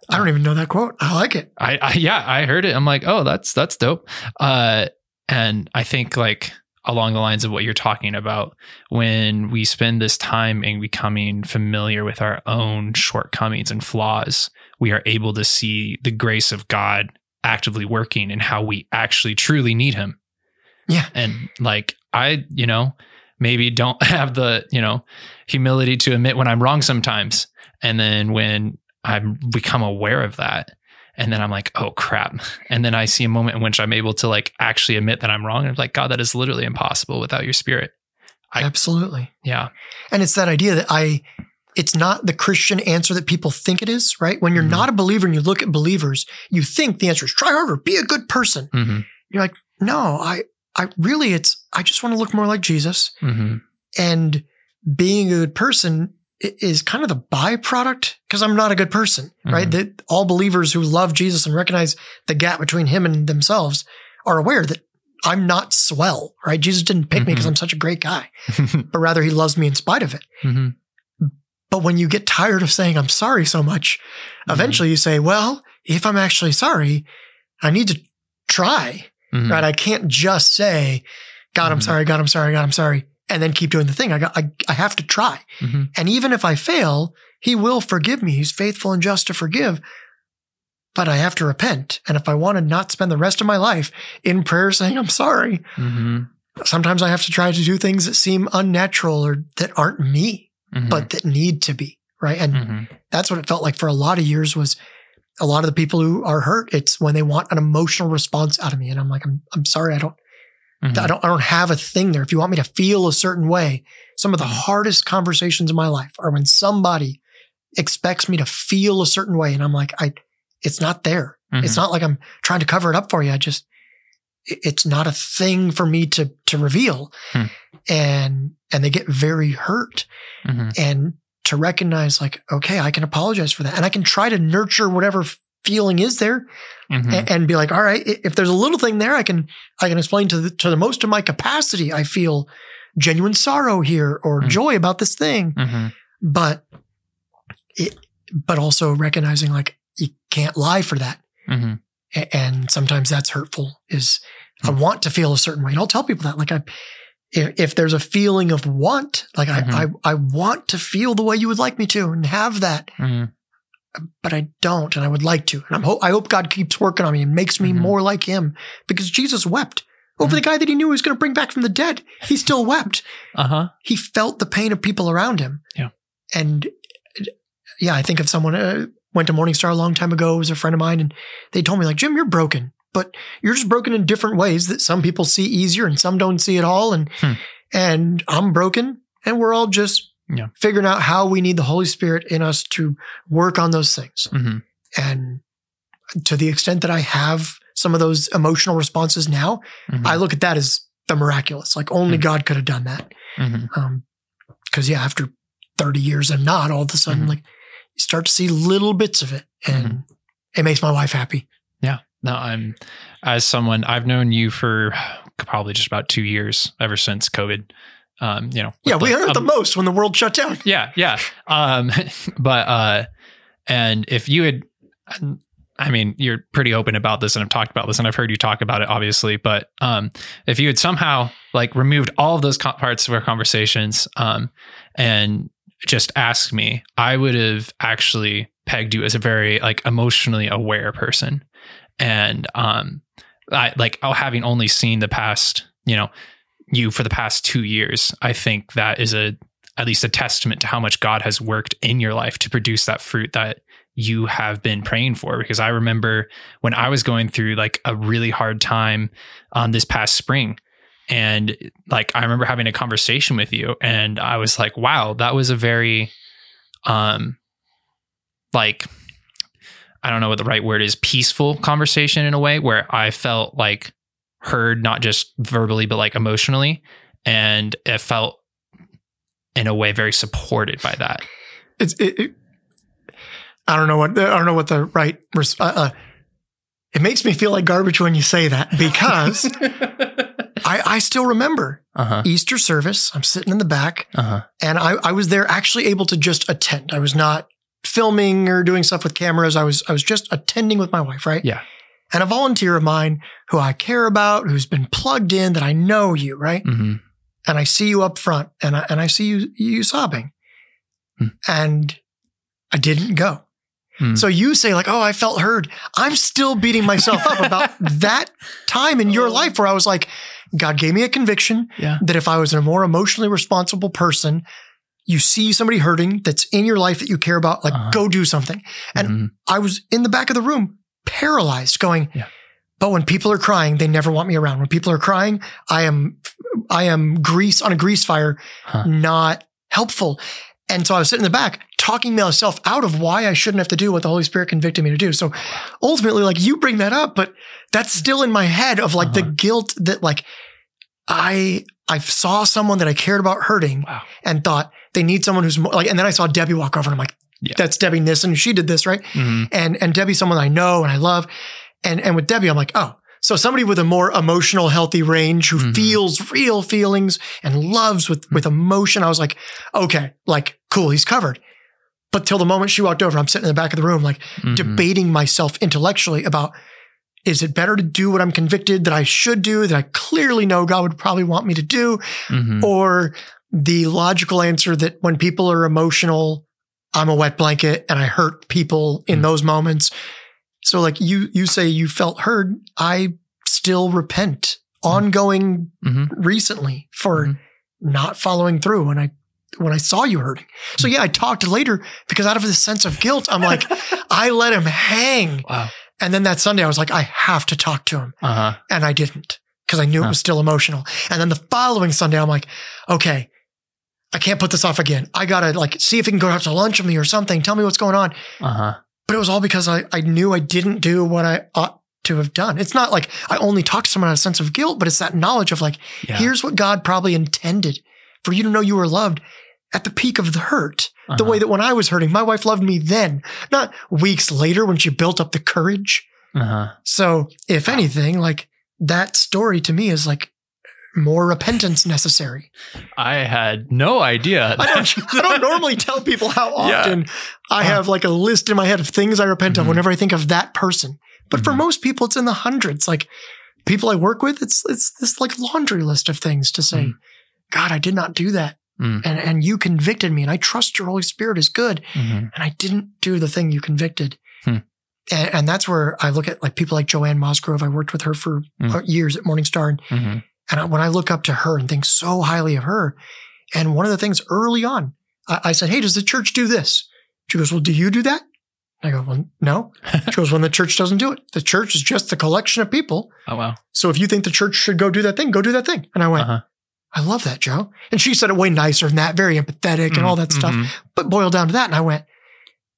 I don't even know that quote. I like it. I, I yeah, I heard it. I'm like, oh, that's that's dope. Uh, and I think like along the lines of what you're talking about, when we spend this time in becoming familiar with our own shortcomings and flaws, we are able to see the grace of God actively working and how we actually truly need Him. Yeah. And like I, you know, maybe don't <laughs> have the you know humility to admit when I'm wrong sometimes, and then when I become aware of that. And then I'm like, oh crap. And then I see a moment in which I'm able to like actually admit that I'm wrong. And I'm like, God, that is literally impossible without your spirit. I- Absolutely. Yeah. And it's that idea that I, it's not the Christian answer that people think it is, right? When you're Mhm. not a believer and you look at believers, you think the answer is try harder, be a good person. Mm-hmm. You're like, no, I, I really, it's, I just want to look more like Jesus. Mm-hmm. And being a good person is kind of the byproduct because I'm not a good person, right? Mhm. That all believers who love Jesus and recognize the gap between him and themselves are aware that I'm not swell, right? Jesus didn't pick me because. I'm such a great guy, <laughs> but rather he loves me in spite of it. mm-hmm. But when you get tired of saying I'm sorry so much, Mhm. eventually you say, well, if I'm actually sorry, I need to try, Mm-hmm. right? I can't just say, God, I'm Mhm. sorry, God, I'm sorry, God, I'm sorry, and then keep doing the thing. I got, I, I have to try. Mm-hmm. And even if I fail, he will forgive me. He's faithful and just to forgive. But I have to repent. And if I want to not spend the rest of my life in prayer saying I'm sorry, Mm-hmm. sometimes I have to try to do things that seem unnatural or that aren't me, Mm-hmm. but that need to be, right? And mm-hmm. that's what it felt like for a lot of years was a lot of the people who are hurt, it's when they want an emotional response out of me. And I'm like, I'm, I'm sorry. I don't, Mhm. I don't, I don't have a thing there. If you want me to feel a certain way, some of the hardest conversations in my life are when somebody expects me to feel a certain way. And I'm like, I, it's not there. It's Mhm. not like I'm trying to cover it up for you. I just, it's not a thing for me to, to reveal. Hmm. And, and they get very hurt Mhm. and to recognize like, okay, I can apologize for that. And I can try to nurture whatever feeling is there Mhm. a- and, be like, all right, if there's a little thing there, I can, I can explain to the, to the most of my capacity. I feel genuine sorrow here or Hmm. joy about this thing, Mhm. but it, but also recognizing like you can't lie for that. Mhm. A- and sometimes that's hurtful is I Hmm. want to feel a certain way. And I'll tell people that like I, if, if there's a feeling of want, like. I, I, I want to feel the way you would like me to and have that, Mhm. But I don't. And I would like to. And I'm ho- I hope God keeps working on me and makes me Mhm. more like him because Jesus wept over Mhm. the guy that he knew he was going to bring back from the dead. He still wept. Uh-huh. He felt the pain of people around him. Yeah. And uh, yeah, I think of someone uh, went to Morningstar a long time ago. It was a friend of mine, and they told me like, Jim, you're broken, but you're just broken in different ways that some people see easier and some don't see at all. And Hmm. and I'm broken, and we're all just Yeah. figuring out how we need the Holy Spirit in us to work on those things. Mhm. And to the extent that I have some of those emotional responses now, Mhm. I look at that as the miraculous. Like only Hmm. God could have done that. Mhm. Um, cause yeah, after 30 years and not all of a sudden, Mhm. like you start to see little bits of it and Mm-hmm. it makes my wife happy. Yeah. No, I'm as someone I've known you for probably just about two years ever since COVID. Um, you know, Yeah. We the- hurt the um, most when the world shut down. Yeah, yeah. Um, <laughs> but uh, and if you had, I mean, you're pretty open about this, and I've talked about this, and I've heard you talk about it, obviously. But um, if you had somehow like removed all of those co- parts of our conversations, um, and just asked me, I would have actually pegged you as a very like emotionally aware person, and um, I like oh, having only seen the past, you know, you for the past two years, I think that is a at least a testament to how much God has worked in your life to produce that fruit that you have been praying for. Because I remember when I was going through like a really hard time um, this past spring. And like, I remember having a conversation with you and I was like, wow, that was a very, um, like, I don't know what the right word is, peaceful conversation in a way where I felt like heard, not just verbally, but like emotionally. And it felt in a way very supported by that. It's, it, it- I don't know what, I don't know what the right, res- uh, uh, it makes me feel like garbage when you say that because <laughs> I, I still remember Uh-huh. Easter service. I'm sitting in the back Uh-huh. and I, I was there actually able to just attend. I was not filming or doing stuff with cameras. I was I was just attending with my wife, right? Yeah. And a volunteer of mine who I care about, who's been plugged in, that I know you, right? hmm And I see you up front, and I and I see you you sobbing, Hmm. and I didn't go. Hmm. So you say like, "Oh, I felt heard." I'm still beating myself up about <laughs> that time in your life where I was like, God gave me a conviction Yeah. that if I was a more emotionally responsible person, you see somebody hurting that's in your life that you care about, like Uh-huh. go do something. And Mhm. I was in the back of the room, paralyzed, going, Yeah. but when people are crying, they never want me around. When people are crying, I am, I am grease on a grease fire, Huh. not helpful. And so I was sitting in the back talking myself out of why I shouldn't have to do what the Holy Spirit convicted me to do. So ultimately, like you bring that up, but that's still in my head of like the Uh-huh. guilt that like I, I saw someone that I cared about hurting Wow. and thought they need someone who's more like, and then I saw Debbie walk over and I'm like, Yeah. that's Debbie Nissen. She did this, right? Mhm. And, and Debbie's someone I know and I love. And, and with Debbie, I'm like, oh, so somebody with a more emotional, healthy range who Mhm. feels real feelings and loves with, with emotion. I was like, okay, like cool. He's covered. But till the moment she walked over, I'm sitting in the back of the room, like Mhm. debating myself intellectually about is it better to do what I'm convicted that I should do, that I clearly know God would probably want me to do, Mhm. or the logical answer that when people are emotional, I'm a wet blanket and I hurt people in Mm. those moments. So like you you say you felt heard, I still repent ongoing Mhm. recently for Mhm. not following through and I when I saw you hurting. So yeah, I talked later because out of this sense of guilt, I'm like, <laughs> I let him hang. Wow. And then that Sunday, I was like, I have to talk to him. Uh huh. And I didn't because I knew Huh. it was still emotional. And then the following Sunday, I'm like, okay, I can't put this off again. I got to like see if he can go out to lunch with me or something. Tell me what's going on. Uh huh. But it was all because I, I knew I didn't do what I ought to have done. It's not like I only talked to someone out of a sense of guilt, but it's that knowledge of like, Yeah. here's what God probably intended for you to know you were loved at the peak of the hurt. The Uh-huh. way that when I was hurting, my wife loved me then, not weeks later when she built up the courage. Uh-huh. So, if anything, like that story to me is like more repentance necessary. I had no idea. I don't, I don't normally tell people how <laughs> Yeah. often I have like a list in my head of things I repent of Mhm. whenever I think of that person. But for Mhm. most people, it's in the hundreds. Like people I work with, it's it's this like laundry list of things to say, Mhm. God, I did not do that. Mm. And and you convicted me, and I trust your Holy Spirit is good. Mhm. And I didn't do the thing you convicted. Hmm. And, and that's where I look at like people like Joanne Mosgrove. I worked with her for Mm. uh, years at Morningstar. And, Mhm. And I, when I look up to her and think so highly of her, and one of the things early on, I, I said, Hey, does the church do this? She goes, Well, do you do that? I go, Well, no. <laughs> She goes, When the church doesn't do it, the church is just the collection of people. Oh wow. So if you think the church should go do that thing, go do that thing. And I went, Uh-huh. I love that, Joe. And she said it way nicer than that, very empathetic and all that stuff Mhm. but boiled down to that. And I went,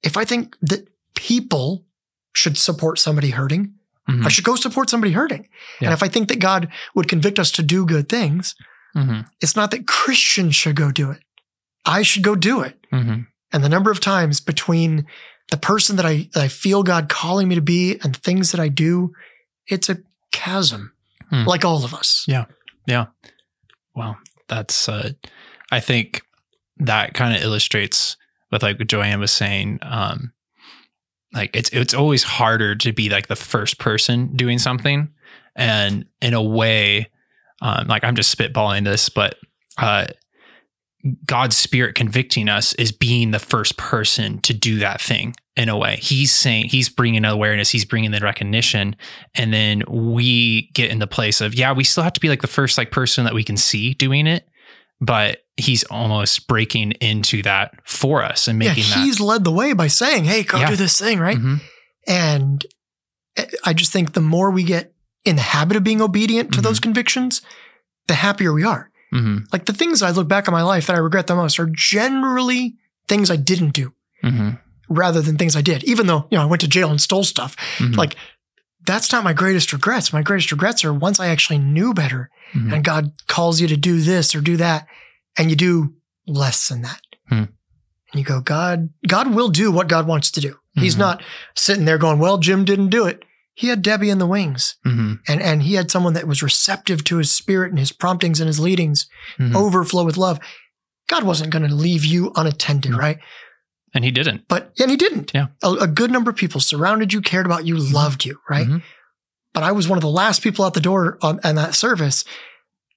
if I think that people should support somebody hurting, Mhm. I should go support somebody hurting. Yeah. And if I think that God would convict us to do good things, Mhm. it's not that Christians should go do it. I should go do it. Mhm. And the number of times between the person that I, that I feel God calling me to be and things that I do, it's a chasm, Hmm. like all of us. Yeah. Yeah. Well, that's uh I think that kind of illustrates with like what Joanne was saying. Um like it's it's always harder to be like the first person doing something. And in a way, um, like I'm just spitballing this, but uh God's spirit convicting us is being the first person to do that thing in a way. He's saying he's bringing awareness, he's bringing the recognition, and then we get in the place of yeah, we still have to be like the first like person that we can see doing it, but he's almost breaking into that for us and Yeah, making that. he's led the way by saying, hey, go Yeah. do this thing, right? Mhm. And I just think the more we get in the habit of being obedient to Mhm. those convictions, the happier we are. Mhm. Like the things I look back on my life that I regret the most are generally things I didn't do Mhm. rather than things I did. Even though, you know, I went to jail and stole stuff. Mhm. Like that's not my greatest regrets. My greatest regrets are once I actually knew better Mhm. and God calls you to do this or do that and you do less than that. Hmm. And you go, God, God will do what God wants to do. He's Mhm. not sitting there going, well, Jim didn't do it. He had Debbie in the wings Mhm. and, and he had someone that was receptive to his spirit and his promptings and his leadings Mhm. overflow with love. God wasn't going to leave you unattended, right? And he didn't. But, and he didn't. Yeah. A, a good number of people surrounded you, cared about you, loved you, right? Mhm. But I was one of the last people out the door on, on that service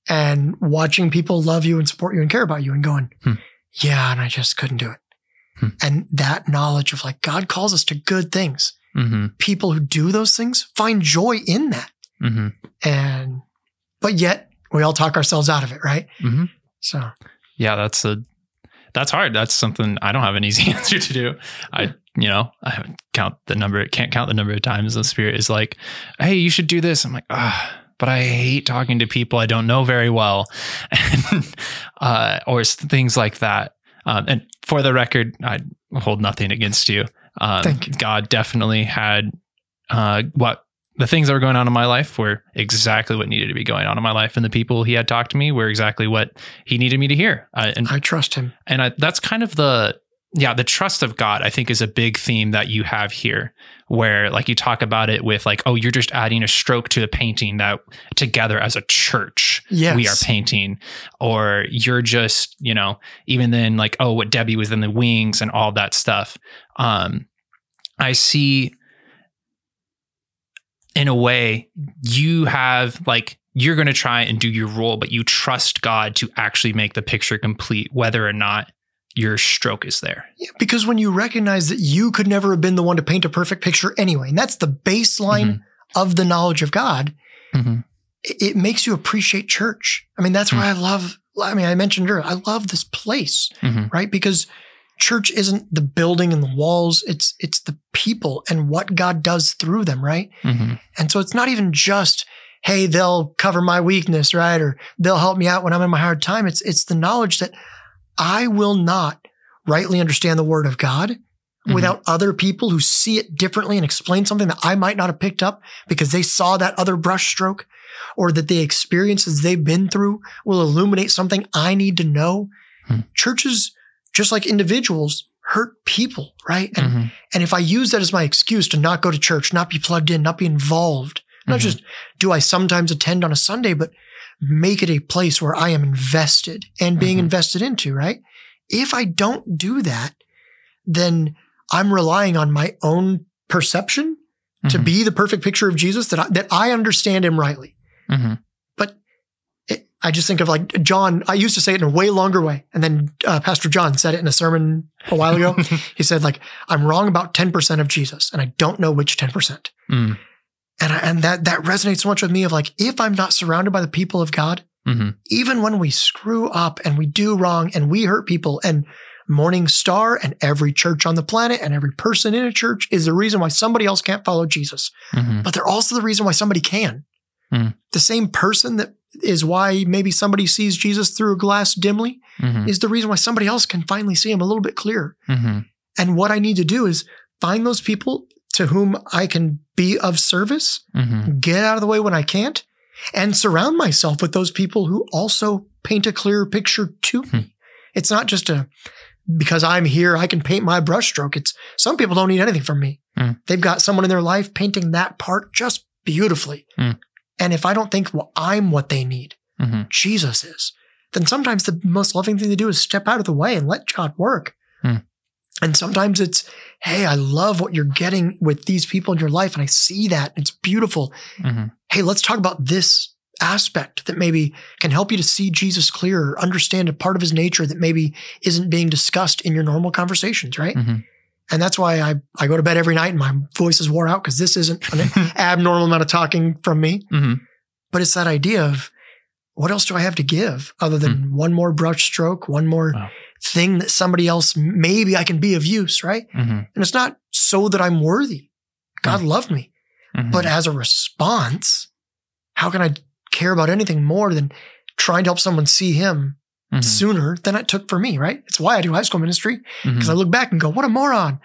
and watching people love you and support you and care about you and going, Hmm. yeah, and I just couldn't do it. Hmm. And that knowledge of like, God calls us to good things. Mhm. People who do those things find joy in that. Mhm. And, but yet we all talk ourselves out of it, right? Mhm. So, yeah that's a that's hard. That's something i don't have an easy <laughs> answer to do. I you know i count the number can't count the number of times the spirit is like hey you should do this. I'm like ah but i hate talking to people i don't know very well. <laughs> And uh or things like that. Um, and for the record i hold nothing against you. Um, Thank you. god definitely had uh what the things that were going on in my life were exactly what needed to be going on in my life, and the people he had talked to me were exactly what he needed me to hear. Uh, and I trust him. and I, that's kind of the yeah the trust of god i think is a big theme that you have here where like you talk about it with like oh you're just adding a stroke to a painting that together as a church Yes. we are painting or you're just you know even then like oh what debbie was in the wings and all that stuff um i see in a way you have like you're going to try and do your role but you trust god to actually make the picture complete whether or not your stroke is there Yeah, because when you recognize that you could never have been the one to paint a perfect picture anyway, and that's the baseline of the knowledge of God, Mhm. it, it makes you appreciate church. I mean, that's why I love I mean, I mentioned earlier, I love this place, Mhm. right? Because church isn't the building and the walls, it's it's the people and what God does through them, right? Mhm. And so it's not even just, hey, they'll cover my weakness, right? Or they'll help me out when I'm in my hard time. It's it's the knowledge that I will not rightly understand the word of God Mhm. without other people who see it differently and explain something that I might not have picked up because they saw that other brushstroke or that the experiences they've been through will illuminate something I need to know. Hmm. Churches, just like individuals, hurt people, right? And Mhm. and if I use that as my excuse to not go to church, not be plugged in, not be involved, not Mhm. just do I sometimes attend on a Sunday, but make it a place where I am invested and being Mhm. invested into, right? If I don't do that, then I'm relying on my own perception to Mhm. be the perfect picture of Jesus that I, that I understand him rightly. I just think of like John. I used to say it in a way longer way, and then uh, Pastor John said it in a sermon a while ago. <laughs> he said like I'm wrong about ten percent of Jesus, and I don't know which ten percent. Mm. And I, and that that resonates so much with me. Of like if I'm not surrounded by the people of God, Mhm. even when we screw up and we do wrong and we hurt people and Morning Star and every church on the planet and every person in a church is the reason why somebody else can't follow Jesus Mhm. but they're also the reason why somebody can. Mm. The same person that is why maybe somebody sees Jesus through a glass dimly Mhm. is the reason why somebody else can finally see him a little bit clearer. Mhm. And what I need to do is find those people to whom I can be of service, Mhm. get out of the way when I can't, and surround myself with those people who also paint a clearer picture to Hmm. me. It's not just a because I'm here, I can paint my brushstroke. It's some people don't need anything from me. Hmm. They've got someone in their life painting that part just beautifully. Hmm. And if I don't think well, I'm what they need, Mhm. Jesus is, then sometimes the most loving thing to do is step out of the way and let God work. Hmm. And sometimes it's, hey, I love what you're getting with these people in your life, and I see that. It's beautiful. Mhm. Hey, let's talk about this aspect that maybe can help you to see Jesus clearer, understand a part of his nature that maybe isn't being discussed in your normal conversations, right? Mhm. And that's why I, I go to bed every night and my voice is wore out because this isn't an <laughs> abnormal amount of talking from me. Mhm. But it's that idea of what else do I have to give other than one more brush stroke, one more Wow. thing that somebody else maybe I can be of use, right? Mhm. And it's not so that I'm worthy. God loved me. Mhm. But as a response, how can I care about anything more than trying to help someone see him Mhm. sooner than it took for me, right? It's why I do high school ministry because I look back and go, what a moron.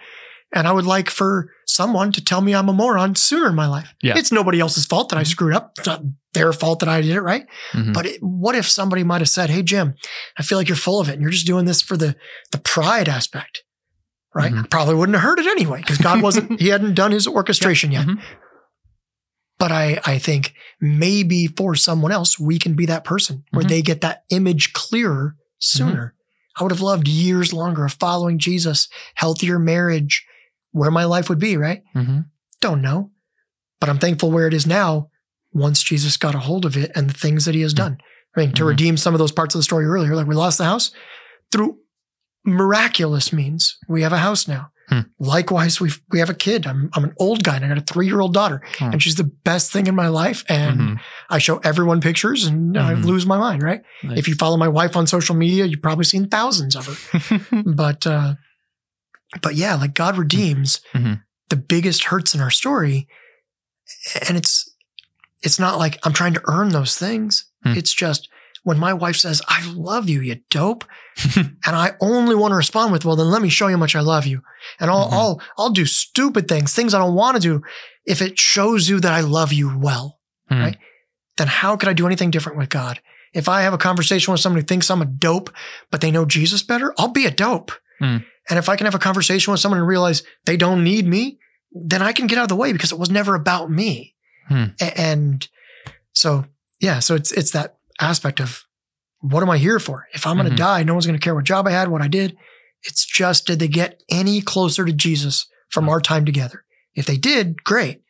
And I would like for someone to tell me I'm a moron sooner in my life. Yeah. It's nobody else's fault that I Mhm. screwed up. It's not their fault that I did it, right? Mhm. But it, what if somebody might have said, Hey, Jim, I feel like you're full of it and you're just doing this for the, the pride aspect, right? Mhm. Probably wouldn't have heard it anyway because God wasn't, <laughs> he hadn't done his orchestration yet. Mhm. But I, I think maybe for someone else, we can be that person where Mhm. they get that image clearer sooner. I would have loved years longer of following Jesus, healthier marriage, where my life would be, right? Mhm. Don't know. But I'm thankful where it is now once Jesus got a hold of it and the things that he has done. I mean, to Mhm. redeem some of those parts of the story earlier, like we lost the house through miraculous means. We have a house now. Hmm. Likewise, we we have a kid. I'm I'm an old guy and I got a three year old daughter, Hmm. and she's the best thing in my life. And Mhm. I show everyone pictures, and I Mhm. lose my mind. Right? Nice. If you follow my wife on social media, you've probably seen thousands of her. <laughs> but uh, but yeah, like God redeems Mhm. the biggest hurts in our story, and it's it's not like I'm trying to earn those things. Hmm. It's just when my wife says, "I love you, you dope," and I only want to respond with, "Well, then let me show you how much I love you," and I'll Mhm. I'll I'll do stupid things, things I don't want to do, if it shows you that I love you well. Hmm. Right? Then how could I do anything different with God? If I have a conversation with someone who thinks I'm a dope, but they know Jesus better, I'll be a dope. Hmm. And if I can have a conversation with someone and realize they don't need me, then I can get out of the way because it was never about me. A- And so, yeah, so it's it's that aspect of what am I here for? If I'm going to Mhm. die, no one's going to care what job I had, what I did. It's just did they get any closer to Jesus from our time together? If they did, great.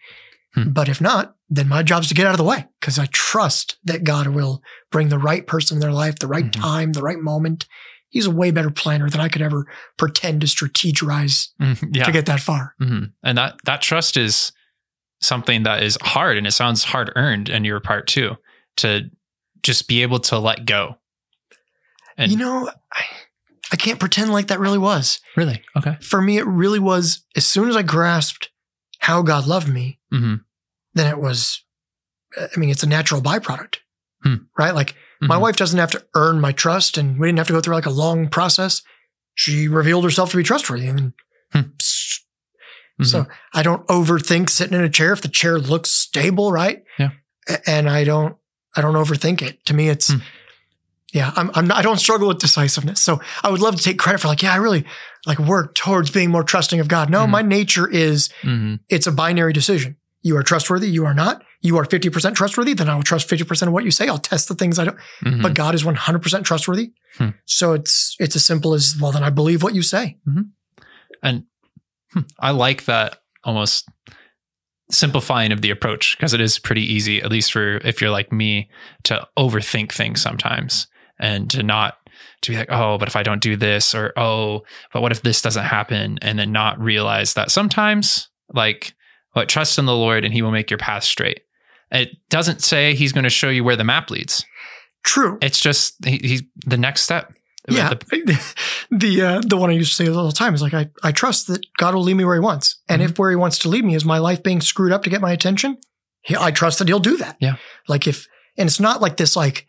Hmm. But if not, then my job's to get out of the way because I trust that God will bring the right person in their life, the right Mhm. time, the right moment. He's a way better planner than I could ever pretend to strategize Mhm. Yeah. to get that far. Mhm. And that that trust is something that is hard and it sounds hard earned in your part too to just be able to let go. And you know, I, I can't pretend like that really was. really, okay. For me, it really was as soon as I grasped how God loved me, Mm-hmm. then it was, I mean, it's a natural byproduct, Hmm. right? Like my Mhm. wife doesn't have to earn my trust and we didn't have to go through like a long process. She revealed herself to be trustworthy. And Hmm. Mhm. so I don't overthink sitting in a chair if the chair looks stable, right? Yeah. And I don't, I don't overthink it. To me, it's, Hmm. Yeah, I'm, I'm not, I don't struggle with decisiveness. So I would love to take credit for like, yeah, I really like work towards being more trusting of God. No, Mhm. my nature is Mhm. it's a binary decision. You are trustworthy. You are not. You are 50% trustworthy. Then I will trust 50% of what you say. I'll test the things I don't. Mhm. But God is 100% trustworthy. Hmm. So it's, it's as simple as, well, then I believe what you say. And hmm, I like that almost simplifying of the approach because it is pretty easy, at least for if you're like me, to overthink things sometimes and to not to be like, oh, but if I don't do this, or oh, but what if this doesn't happen? And then not realize that sometimes, like, but trust in the Lord and He will make your path straight. It doesn't say He's going to show you where the map leads. True. It's just he, he's the next step. Yeah. The- <laughs> The, uh, the one I used to say all the time is like, I, I trust that God will lead me where he wants. And Mm-hmm. if where he wants to lead me is my life being screwed up to get my attention, he, I trust that he'll do that. Yeah. Like if, and it's not like this like,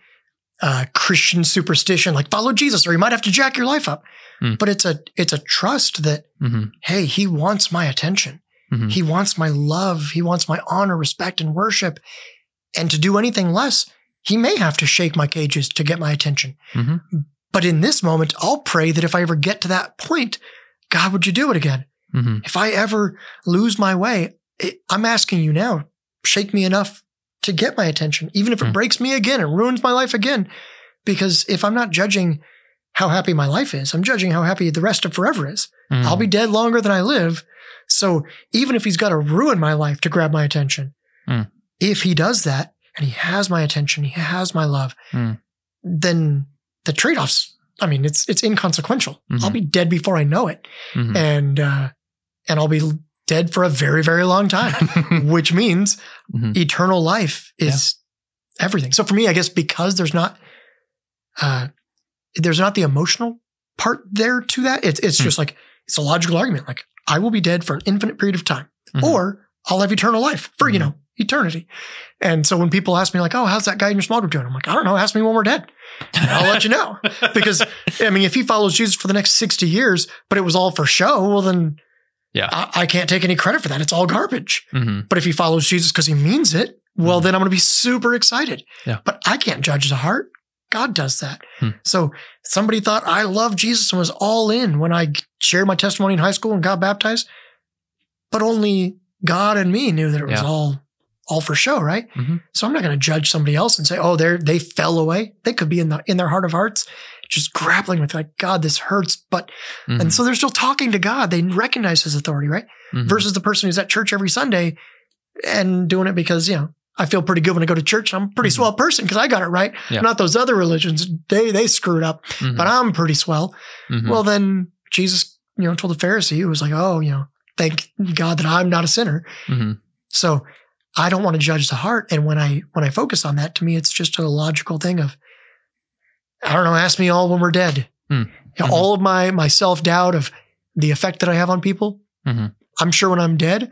uh, Christian superstition, like follow Jesus or you might have to jack your life up. Mm. But it's a, it's a trust that, Mhm. hey, he wants my attention. Mhm. He wants my love. He wants my honor, respect, and worship. And to do anything less, he may have to shake my cages to get my attention. Mhm. But in this moment, I'll pray that if I ever get to that point, God, would you do it again? Mhm. If I ever lose my way, it, I'm asking you now, shake me enough to get my attention, even if it Mm. breaks me again and ruins my life again. Because if I'm not judging how happy my life is, I'm judging how happy the rest of forever is. Mhm. I'll be dead longer than I live. So even if he's got to ruin my life to grab my attention, Mm. if he does that and he has my attention, he has my love, Mm. then the trade offs, I mean, it's it's inconsequential. Mhm. I'll be dead before I know it, Mhm. and uh, and I'll be dead for a very very long time, <laughs> which means Mhm. eternal life is everything. So for me, I guess because there's not uh, there's not the emotional part there to that. It's it's Hmm. just like it's a logical argument. Like I will be dead for an infinite period of time, Mhm. or I'll have eternal life for you Mhm. know eternity. And so when people ask me like, "Oh, how's that guy in your small group doing?" I'm like, "I don't know. Ask me when we're dead. And I'll let you know." <laughs> Because I mean, if he follows Jesus for the next sixty years, but it was all for show, well then. Yeah. I, I can't take any credit for that. It's all garbage. Mhm. But if he follows Jesus because he means it, well, Mhm. then I'm going to be super excited. Yeah. But I can't judge the heart. God does that. Hmm. So somebody thought I loved Jesus and was all in when I shared my testimony in high school and got baptized. But only God and me knew that it was Yeah. all all for show, right? Mhm. So I'm not going to judge somebody else and say, "Oh, they they fell away." They could be in the in their heart of hearts, just grappling with like, "God, this hurts," but Mhm. and so they're still talking to God. They recognize His authority, right? Mhm. versus the person who's at church every Sunday and doing it because, you know, I feel pretty good when I go to church. I'm a pretty Mhm. swell person because I got it right. Yeah. Not those other religions. They they screwed up, Mhm. but I'm pretty swell. Mhm. Well, then Jesus, you know, told the Pharisee who was like, "Oh, you know, thank God that I'm not a sinner." Mhm. So I don't want to judge the heart. And when I when I focus on that, to me, it's just a logical thing of, I don't know, ask me all when we're dead. Hmm. You know, Mhm. All of my my self doubt of the effect that I have on people. Mhm. I'm sure when I'm dead,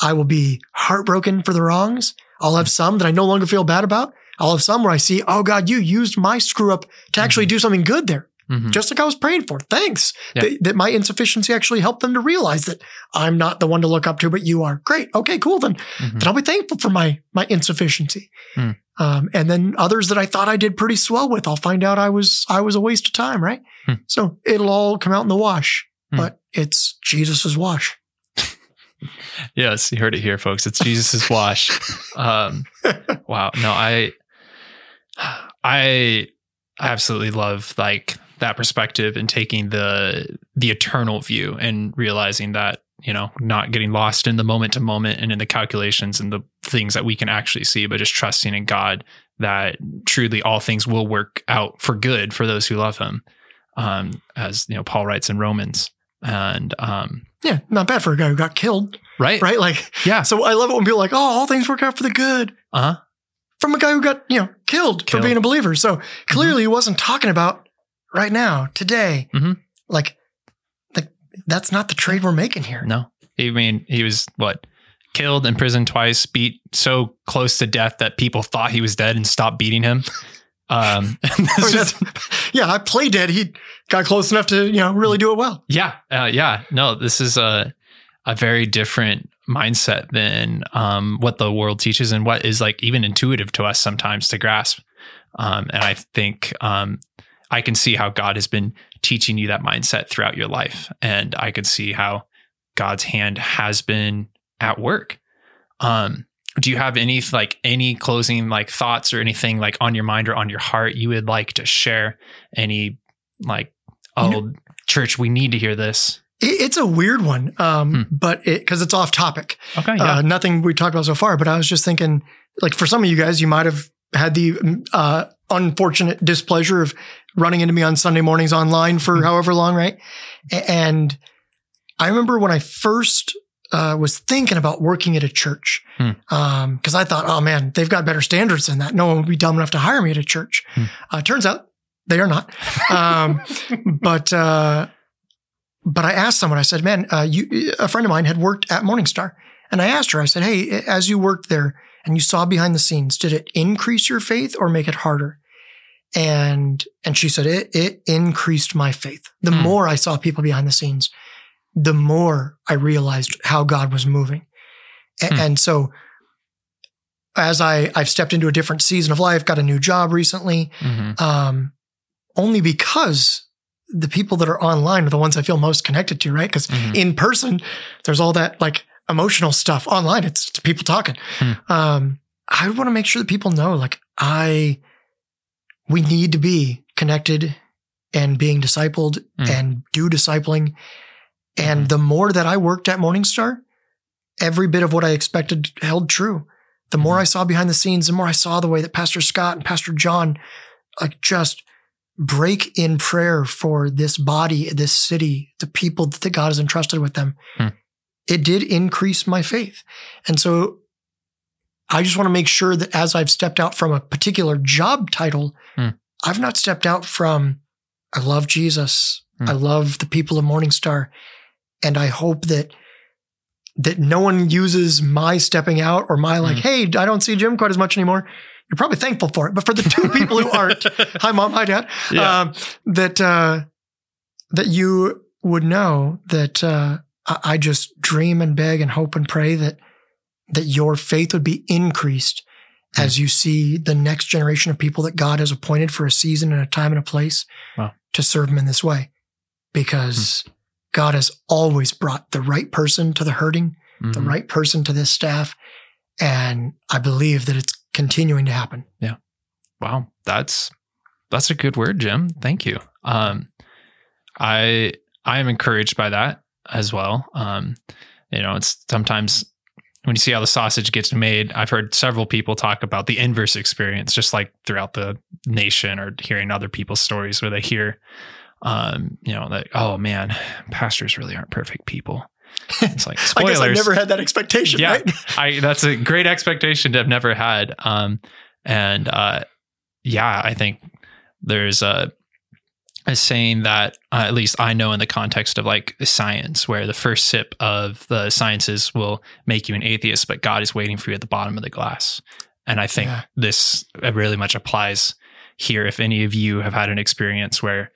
I will be heartbroken for the wrongs. I'll have some that I no longer feel bad about. I'll have some where I see, oh God, you used my screw up to actually do something good there, Mhm. just like I was praying for. Thanks. Yeah. That, that my insufficiency actually helped them to realize that I'm not the one to look up to, but you are. Great. Okay, cool. Then, Mhm. then I'll be thankful for my my insufficiency. Hmm. Um, and then others that I thought I did pretty swell with, I'll find out I was I was a waste of time. Right. Hmm. So it'll all come out in the wash, Hmm. but it's Jesus's wash. <laughs> Yes, you heard it here, folks. It's Jesus's wash. Um, <laughs> wow. No, I, I absolutely love like that perspective and taking the the eternal view and realizing that you know not getting lost in the moment to moment and in the calculations and the things that we can actually see, but just trusting in God that truly all things will work out for good for those who love Him, um, as you know Paul writes in Romans. And um, Yeah, not bad for a guy who got killed, right, right? Like, yeah, so I love it when people are like, oh, all things work out for the good uh huh, from a guy who got, you know, killed, Killed. for being a believer. So clearly he wasn't talking about right now, today. Mhm. Like, like that's not the trade we're making here. No, I mean he was what killed, imprisoned twice, beat so close to death that people thought he was dead and stopped beating him. Um, <laughs> I mean, this yeah, I play dead. He got close enough to, you know, really do it well. yeah, uh, yeah. No, this is a a very different mindset than um, what the world teaches and what is like even intuitive to us sometimes to grasp. Um, and I think um, I can see how God has been teaching you that mindset throughout your life, and I can see how God's hand has been at work. Um, do you have any like any closing like thoughts or anything like on your mind or on your heart you would like to share? Any like You oh church, we need to hear this. It's a weird one, um, Hmm. but it because it's off topic. Okay, yeah. Uh, nothing we talked about so far, but I was just thinking, like for some of you guys, you might have had the uh, unfortunate displeasure of running into me on Sunday mornings online for Mhm. however long, right? And I remember when I first uh, was thinking about working at a church, Hmm. because I thought, oh man, they've got better standards than that. No one would be dumb enough to hire me at a church. Hmm. Uh, turns out they are not. Um, <laughs> but uh, but I asked someone. I said, "Man, uh, you." A friend of mine had worked at Morningstar, and I asked her. I said, "Hey, as you worked there and you saw behind the scenes, did it increase your faith or make it harder?" And and she said, "It it increased my faith. The Hmm. more I saw people behind the scenes, the more I realized how God was moving." A- Hmm. And so, as I I've stepped into a different season of life, got a new job recently Mhm. um, only because the people that are online are the ones I feel most connected to, right? Because Mhm. in person, there's all that like emotional stuff. Online, it's, it's people talking. Hmm. Um, I want to make sure that people know, like, I, we need to be connected and being discipled Hmm. and do discipling. And Mhm. the more that I worked at Morningstar, every bit of what I expected held true. The more Mhm. I saw behind the scenes, the more I saw the way that Pastor Scott and Pastor John like just break in prayer for this body, this city, the people that God has entrusted with them. Hmm. It did increase my faith. And so I just want to make sure that as I've stepped out from a particular job title, Hmm. I've not stepped out from I love Jesus. Hmm. I love the people of Morningstar. And I hope that that no one uses my stepping out or my like, Hmm. hey, I don't see Jim quite as much anymore. You're probably thankful for it. But for the two <laughs> people who aren't, hi mom, hi dad, Yeah. um, that uh, that you would know that uh, I, I just dream and beg and hope and pray that that your faith would be increased Hmm. as you see the next generation of people that God has appointed for a season and a time and a place Wow. to serve Him in this way, because God has always brought the right person to the hurting, the Mhm. right person to this staff, and I believe that it's continuing to happen. Yeah. Wow, that's that's a good word, Jim. Thank you. Um, I I am encouraged by that as well. Um, you know, it's sometimes when you see how the sausage gets made, I've heard several people talk about the inverse experience, just like throughout the nation or hearing other people's stories where they hear, um, you know, that oh man, pastors really aren't perfect people. It's like <laughs> I guess I've never had that expectation, Yeah. right? <laughs> I that's a great expectation to have never had. Um, and uh, yeah, I think there's a a saying that uh, at least I know in the context of like science, where the first sip of the sciences will make you an atheist, but God is waiting for you at the bottom of the glass. And I think Yeah. this really much applies here. If any of you have had an experience where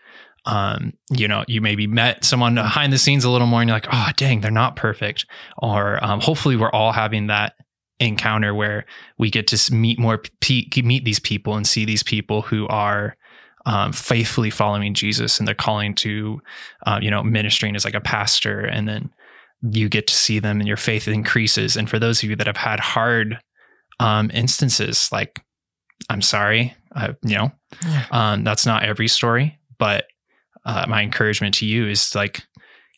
um, you know, you maybe met someone behind the scenes a little more and you're like, oh, dang, they're not perfect. Or um, hopefully we're all having that encounter where we get to meet more, pe- meet these people and see these people who are um, faithfully following Jesus and they're calling to, uh, you know, ministering as like a pastor. And then you get to see them and your faith increases. And for those of you that have had hard um, instances, like, I'm sorry, uh, you know, Yeah. um, that's not every story, but uh, my encouragement to you is like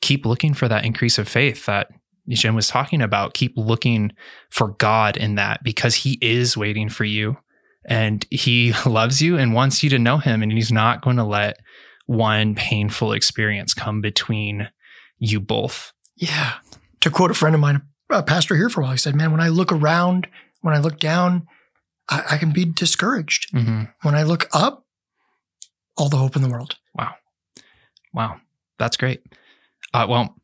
keep looking for that increase of faith that Jim was talking about. Keep looking for God in that because He is waiting for you and He <laughs> loves you and wants you to know Him, and He's not going to let one painful experience come between you both. Yeah. To quote a friend of mine, a pastor here for a while, he said, Man, when I look around, when I look down, I, I can be discouraged. Mm-hmm. When I look up, all the hope in the world. Wow. Wow. That's great. Uh, well,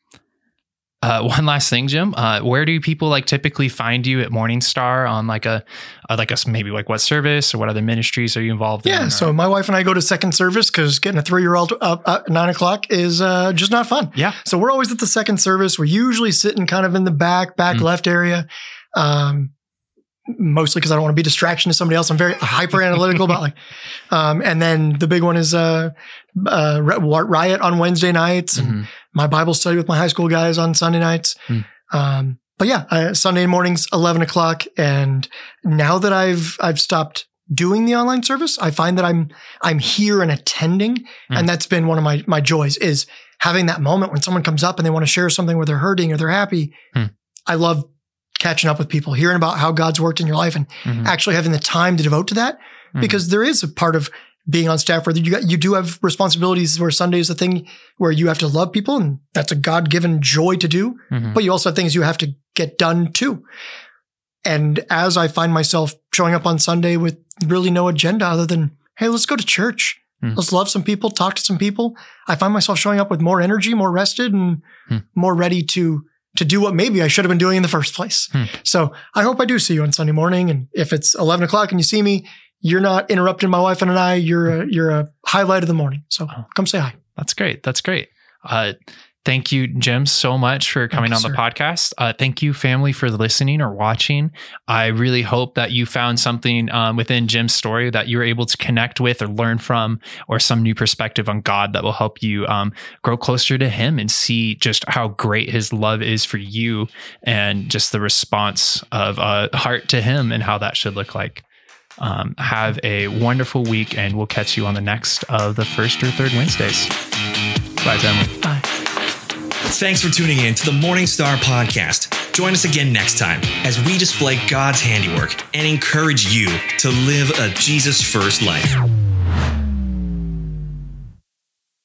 uh, <laughs> one last thing, Jim. Uh, where do people like typically find you at Morningstar on like a, uh, like a maybe like what service or what other ministries are you involved Yeah. in? So my wife and I go to second service because getting a three year old up at nine o'clock is uh, just not fun. yeah. So we're always at the second service. We're usually sitting kind of in the back, back Mm. left area. Um, mostly because I don't want to be distraction to somebody else. I'm very hyper analytical about like, um, and then the big one is, uh, uh, riot on Wednesday nights and Mhm. my Bible study with my high school guys on Sunday nights. Mm. Um, but yeah, uh, Sunday mornings, 11 o'clock. And now that I've, I've stopped doing the online service, I find that I'm, I'm here and attending. Mm. And that's been one of my, my joys is having that moment when someone comes up and they want to share something where they're hurting or they're happy. Hmm. I love catching up with people, hearing about how God's worked in your life and Mhm. actually having the time to devote to that Mhm. because there is a part of being on staff where you got, you do have responsibilities where Sunday is a thing where you have to love people and that's a God given joy to do, Mhm. but you also have things you have to get done too. And as I find myself showing up on Sunday with really no agenda other than, Hey, let's go to church. Hmm. Let's love some people, talk to some people. I find myself showing up with more energy, more rested and Hmm. more ready to, to do what maybe I should have been doing in the first place. Hmm. So I hope I do see you on Sunday morning. And if it's 11 o'clock and you see me, you're not interrupting my wife and I. You're a, you're a highlight of the morning. So Oh. come say hi. That's great. That's great. Uh, thank you, Jim, so much for coming you, on the sir. podcast. Uh, thank you, family, for listening or watching. I really hope that you found something um, within Jim's story that you were able to connect with or learn from, or some new perspective on God that will help you um, grow closer to Him and see just how great His love is for you and just the response of uh, heart to Him and how that should look like. Um, have a wonderful week, and we'll catch you on the next of the first or third Wednesdays. Bye, family. Bye. Thanks for tuning in to the Morning Star Podcast. Join us again next time as we display God's handiwork and encourage you to live a Jesus first life.